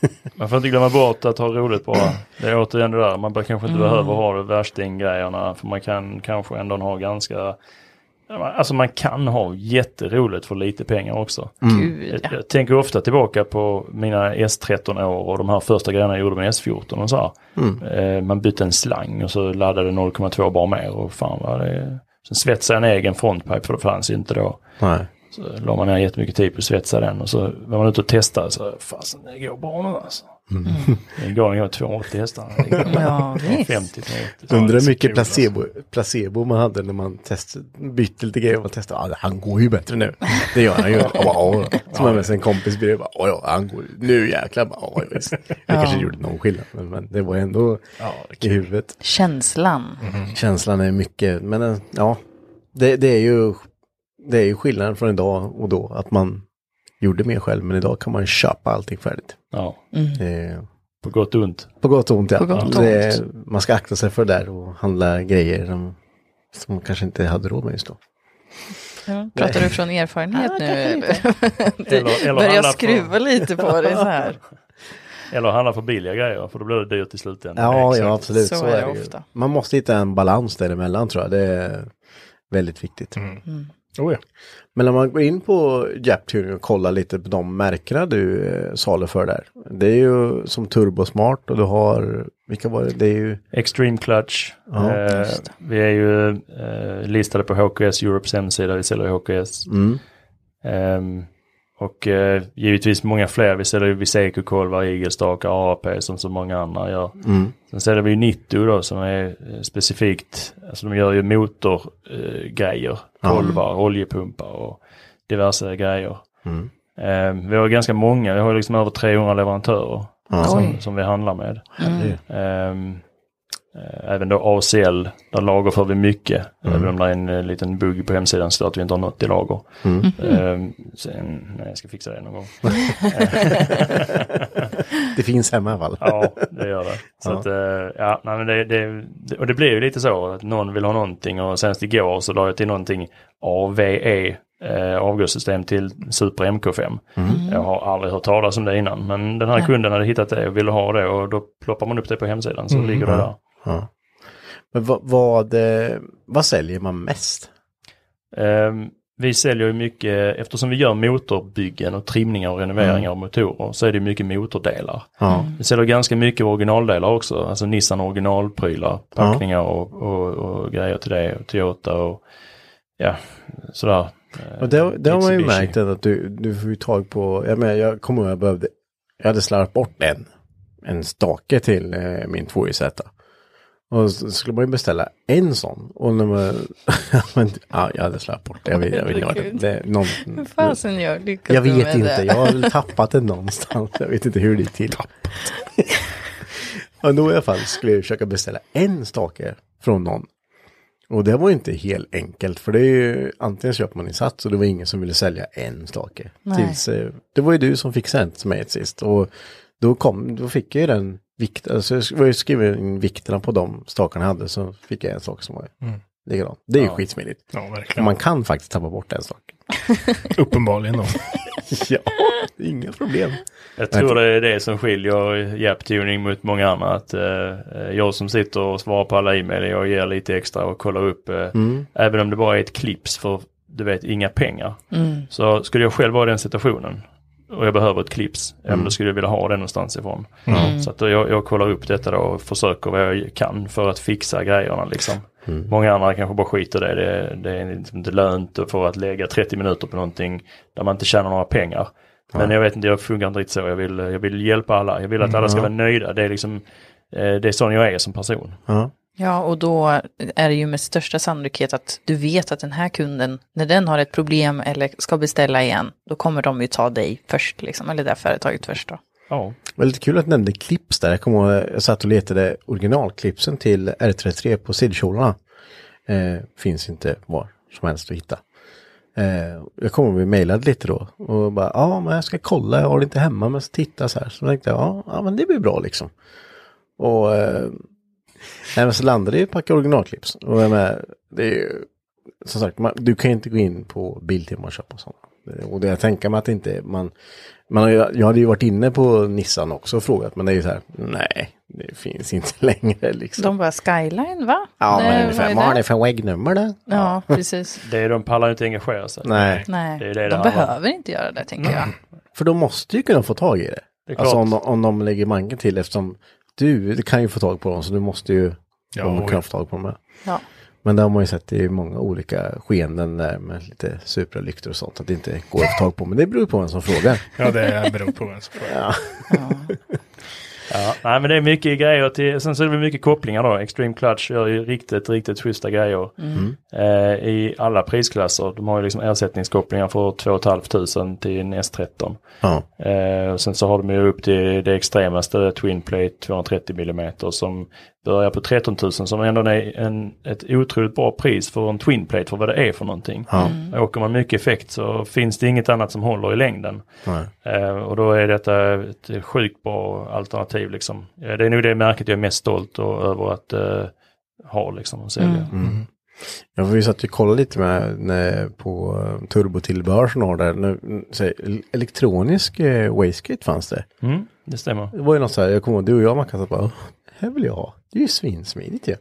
<laughs> Man får inte glömma bort att ha roligt bara. Det är återigen det där, man kanske inte behöver ha det värsting-grejerna. För man kan kanske ändå ha ganska, alltså man kan ha jätteroligt för lite pengar också. Gud Jag, ja. jag tänker ofta tillbaka på mina S13 år och de här första grejerna jag gjorde med S14 och så här. Eh, man bytte en slang och så laddade 0,2 bar mer och fan vad det... Sen svetsade jag en egen frontpipe för det fanns ju inte då. nej. Så la man ner jättemycket tid på att svetsa den och så var man ute och testade så fasen det går bra nu alltså. Det går, det går 280 hästar. Ja, visst. 50 till 80. Undrar hur Ja, mycket kul, alltså. placebo, placebo man hade när man testade, bytte lite grejer och man testade. Ja, han går ju bättre nu. Det gör han ju. <laughs> Ja, ja. Som har med sig en kompis bredvid. bara, Ja, ja, han går nu jäklar. Ja, visst. <laughs> Det kanske gjorde någon skillnad. Men, men det var ändå i huvudet. Känslan. Känslan är mycket, men eh, ja. Det, det är ju det är ju skillnaden från idag och då. Att man gjorde mer själv. Men idag kan man köpa allting färdigt. Ja, Eh, på gott och ont. På gott och ont, ja. På gott och det man ska akta sig för det där och handla grejer som, som man kanske inte hade råd med just då. Ja, pratar du från erfarenhet nu? <laughs> Eller- Börjar skruva lite på det så här. <laughs> Eller handla för billiga grejer för då blir det dyrt i slutändan. Ja, exakt. ja absolut. Så Så, är det ofta. Man måste hitta en balans däremellan tror jag. Det är väldigt viktigt. Oh, ja. Men när man går in på Japtuning och kollar lite på de märkena du eh, saluför där. Det är ju som Turbosmart och du har, vilka var det? Det är ju, Extreme Clutch. Ja, eh, vi är ju eh, listade på HKS Europes hemsida, vi säljer HKS. mm, Ehm, och eh, givetvis många fler. Vi säljer ju Viseco-kolvar, Igelstakar, AP som så många andra gör. mm, Sen säljer vi ju Nitto då som är eh, specifikt, alltså de gör ju motorgrejer, eh, grejer, kolvar, oljepumpar och diverse grejer. mm. Ehm, vi har ganska många, vi har liksom över 300 leverantörer Ja. som, som vi handlar med. Ehm, även då ACL, där lagerför vi mycket. Även om det är en eh, liten bugg på hemsidan så att vi inte har något i lager. Eh, sen, nej, jag ska fixa det någon gång. <laughs> <laughs> Det finns hemma i alla fall. Ja, det gör det. Så Ja. att, eh, ja, nej, men det, det, och det blir ju lite så att någon vill ha någonting och senast igår så la jag till någonting AVE eh, avgassystem till Super MK5. Jag har aldrig hört talas om det innan men den här kunden hade hittat det och ville ha det och då ploppar man upp det på hemsidan så ligger det där. Ja. Men vad, vad, eh, vad säljer man mest? Ehm, vi säljer ju mycket, eftersom vi gör motorbyggen och trimningar och renoveringar av motorer så är det mycket motordelar. Ja. Vi säljer ganska mycket originaldelar också, alltså Nissan originalprylar, packningar och, och, och grejer till det, och Toyota och ja, sådär. Och det, det har man ju märkt att du, du får ju tag på, jag menar jag kommer ihåg jag behövde, jag hade slarvat bort en, en stake till eh, min 2JZ. Och så skulle man ju beställa en sån. Och när man, <laughs> ja, jag hade slarvat bort det, jag vet, jag vet inte. Herregud. Det, är någon, Hur fasen gör lyckas jag du vet inte, det? jag har tappat den någonstans. Jag vet inte hur det gick till. och då i alla fall skulle jag försöka beställa en stake från någon. Och det var ju inte helt enkelt, för det är ju antingen köper man i sats och det var ingen som ville sälja en stake. Tills, eh, det var ju du som fick sänt mig ett sist och då, kom, då fick jag ju den vikt, alltså jag skrivit in vikterna på de stakarna jag hade så fick jag en sak som var likadan. Det är ju skitsmidigt. Ja, verkligen. man kan faktiskt tappa bort en sak. <laughs> Uppenbarligen då. <laughs> ja, det är inga problem. Jag tror det är det som skiljer Japtuning mot många andra. Att eh, jag som sitter och svarar på alla e-mail, jag ger lite extra och kollar upp. Eh, Även om det bara är ett clips för, du vet, inga pengar. Så skulle jag själv vara i den situationen och jag behöver ett clips, men då skulle jag vilja ha det någonstans ifrån. Så att då jag, jag kollar upp detta då och försöker vad jag kan för att fixa grejerna liksom. Många andra kanske bara skiter i det. Det, det är liksom inte lönt för att lägga 30 minuter på någonting där man inte tjänar några pengar. Men jag vet inte, jag funkar inte riktigt så. Jag vill, jag vill hjälpa alla. Jag vill att alla ska vara nöjda. Det är liksom, eh, det är sån jag är som person. Ja. Ja, och då är det ju med största sannolikhet att du vet att den här kunden, när den har ett problem eller ska beställa igen, då kommer de ju ta dig först, liksom, eller det här företaget först då. Ja, Väldigt kul att du nämnde clips där. Jag kommer ihåg, jag satt och letade originalklipsen till R33 på sidokjolarna. Eh, finns inte var som helst att hitta. Eh, jag kommer ihåg, vi mejlade lite då och bara, ja men jag ska kolla, jag har det inte hemma men så titta så här. Så tänkte jag, ja, ja men det blir bra liksom. Och eh, <laughs> nej, men så landade det ju ett pack originalklips. Och jag det är ju, som sagt, man, du kan ju inte gå in på Biltema och köpa sådana. Och det jag tänker mig att det inte, man, man har ju, jag hade ju varit inne på Nissan också och frågat, men det är ju så här, nej, det finns inte <laughs> längre liksom. De bara Skyline, va? ja, Nej, men ungefär, är vad har det? ni för väggnummer då? Ja, <laughs> precis. det är, de pallar ju inte engagera sig. Nej, Nej, Det är det det de om. behöver inte göra det, tänker jag. <clears throat> för de måste ju kunna få tag i det. Det alltså om, om de lägger manken till eftersom du kan ju få tag på dem så du måste ju Ja, kunna få tag på dem med. Ja. Men det har man ju sett i många olika skeenden där med lite supralyktor och sånt att det inte går att få tag på. Men det beror på vem som frågar. Ja, det beror på vem som får. Ja. Ja, nej men det är mycket grejer till, sen så är det mycket kopplingar då. Extreme Clutch gör ju riktigt, riktigt schyssta grejer. Eh, I alla prisklasser. De har ju liksom ersättningskopplingar för 2 500 till en S13. Ja. Eh, sen så har de ju upp till det extremaste Twin Plate 230 mm som börjar på 13 000 som ändå är en, ett otroligt bra pris för en Twin Plate för vad det är för någonting. Ja. Åker man mycket effekt så finns det inget annat som håller i längden. Nej. Eh, och då är detta ett sjukt bra alternativ liksom. Eh, Det är nog det märket jag är mest stolt och, över att eh, ha liksom och sälja. Jag har ju satt och kollat lite med, när, på uh, turbotillbehör som har där. Nu, så, elektronisk uh, wastegate fanns det. Mm, det stämmer. Det var ju något så här, jag kommer ihåg, du och jag Mackan satt bara, "Åh, det här vill jag ha. Det är ju svinsmidigt ju.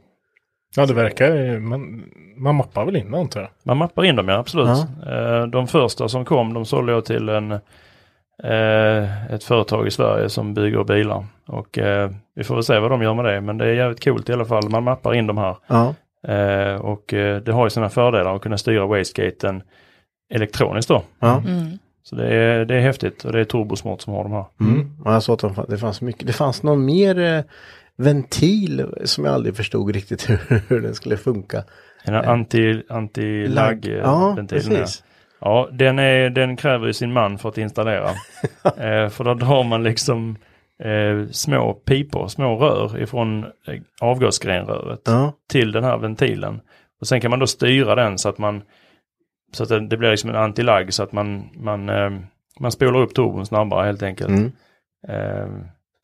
Ja, det verkar man, man mappar väl in det antar jag. Man mappar in dem ja, absolut. Eh, de första som kom, de sålde jag till en, eh, ett företag i Sverige som bygger bilar. Och eh, vi får väl se vad de gör med det, men det är jävligt coolt i alla fall. Man mappar in de här. Ja. Och det har ju sina fördelar att kunna styra wastegaten elektroniskt då. Ja. Så det är, det är häftigt och det är Turbosmart som har de här. Mm. Ja, jag såg att det fanns mycket. Det fanns någon mer eh, ventil som jag aldrig förstod riktigt hur, <laughs> hur den skulle funka. En anti, anti-lag eh, Ja, ventilen, precis. Ja, den, är, den kräver ju sin man för att installera. <laughs> eh, för då drar man liksom eh, små pipor, små rör ifrån eh, avgasgrenröret Ja. till den här ventilen. Och sen kan man då styra den så att man så att det, det blir liksom en antilagg så att man, man, eh, man spolar upp turbon snabbare helt enkelt. Mm.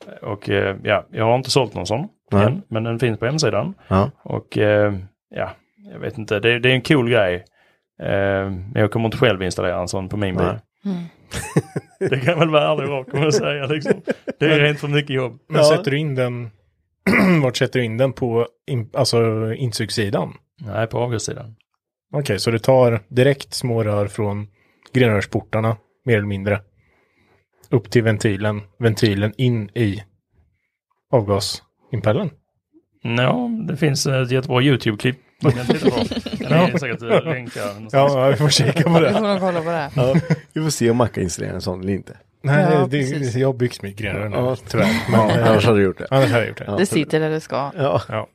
Eh, och eh, ja, jag har inte sålt någon sån Nej. än, men den finns på hemsidan. Ja. Och eh, ja, jag vet inte, det, det är en cool grej. Men jag kommer inte själv installera en sån på min bil. Nej. <laughs> det kan väl vara ärlig rak om jag säga liksom. Det är rent för mycket jobb. Men Ja. sätter du in den, <clears throat> vart sätter du in den på in, alltså insugssidan? Nej, på avgassidan. Okej, så du tar direkt små rör från grenrörsportarna, mer eller mindre, upp till ventilen, ventilen in i avgasimpellen. Ja, det finns ett jättebra YouTube-klipp man kan titta på. Det är säkert eh. Ja, vi får kika på Vi det. får nog kolla på det. Ja. Vi får se om Macke installerar en sån eller inte. Nej, Ja, det, precis. det, jag har byggt mitt grenrör nu, Ja. tyvärr. Men, Ja, eh, annars hade du gjort det. annars hade jag gjort det. Det sitter där det ska. Ja. Ja.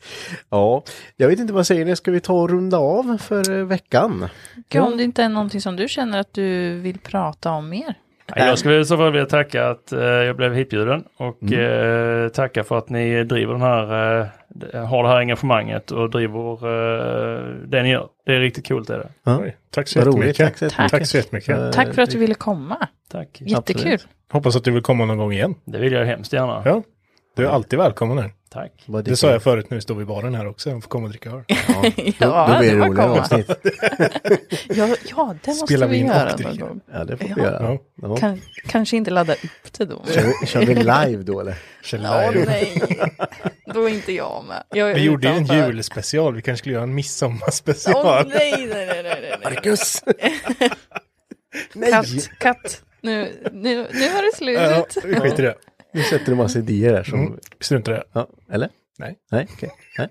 <laughs> ja, jag vet inte vad säger ni, ska vi ta och runda av för eh, veckan? Gud, om det inte är någonting som du känner att du vill prata om mer. Ja, Jag skulle i så fall vilja tacka att eh, jag blev hitbjuden och eh, tacka för att ni driver den här, eh, har det här engagemanget och driver det ni gör. Det är riktigt coolt är det. Oj, tack så roligt, jättemycket. tack så jättemycket. Tack så jättemycket. Tack för att du ville komma. Tack. Jättekul. absolut. Hoppas att du vill komma någon gång igen. Det vill jag hemskt gärna. Ja, du är alltid välkommen här. Tack. Vad Det sa jag förut när vi stod vid baren här också. Jag får komma och dricka öl. Ja, <laughs> Ja, då, då blir det det roliga avsnitt. <laughs> Ja, ja det måste Spelar vi vi göra någon gång. Ja, det får vi Ja. göra. Ja. Kan, kanske inte ladda upp det då. Kör, vi, kör vi live då eller? Ja, Live. nej. Då är inte jag med. Jag Vi gjorde ju en julspecial. Vi kanske skulle göra en Åh midsommarspecial. nej, nej, nej, nej, nej. Marcus! <laughs> Nej! Katt, katt. Nu, nu, nu var det Ja, slut. vi skiter i det. Nu sätter du massa idéer här som... Mm. Strunt i det. Ja, eller? Nej. Nej, okej. Nej.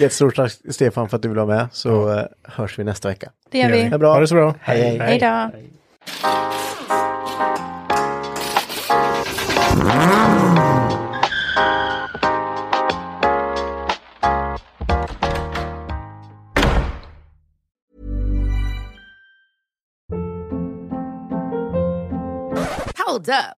Jättestort tack Stefan för att du vill vara med så eh, hörs vi nästa vecka. Det gör vi. Ha det bra. Ha det så bra. Hej, hej. Hej då. Hold up.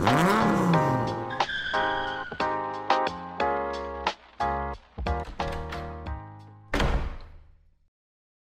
Mm-hmm.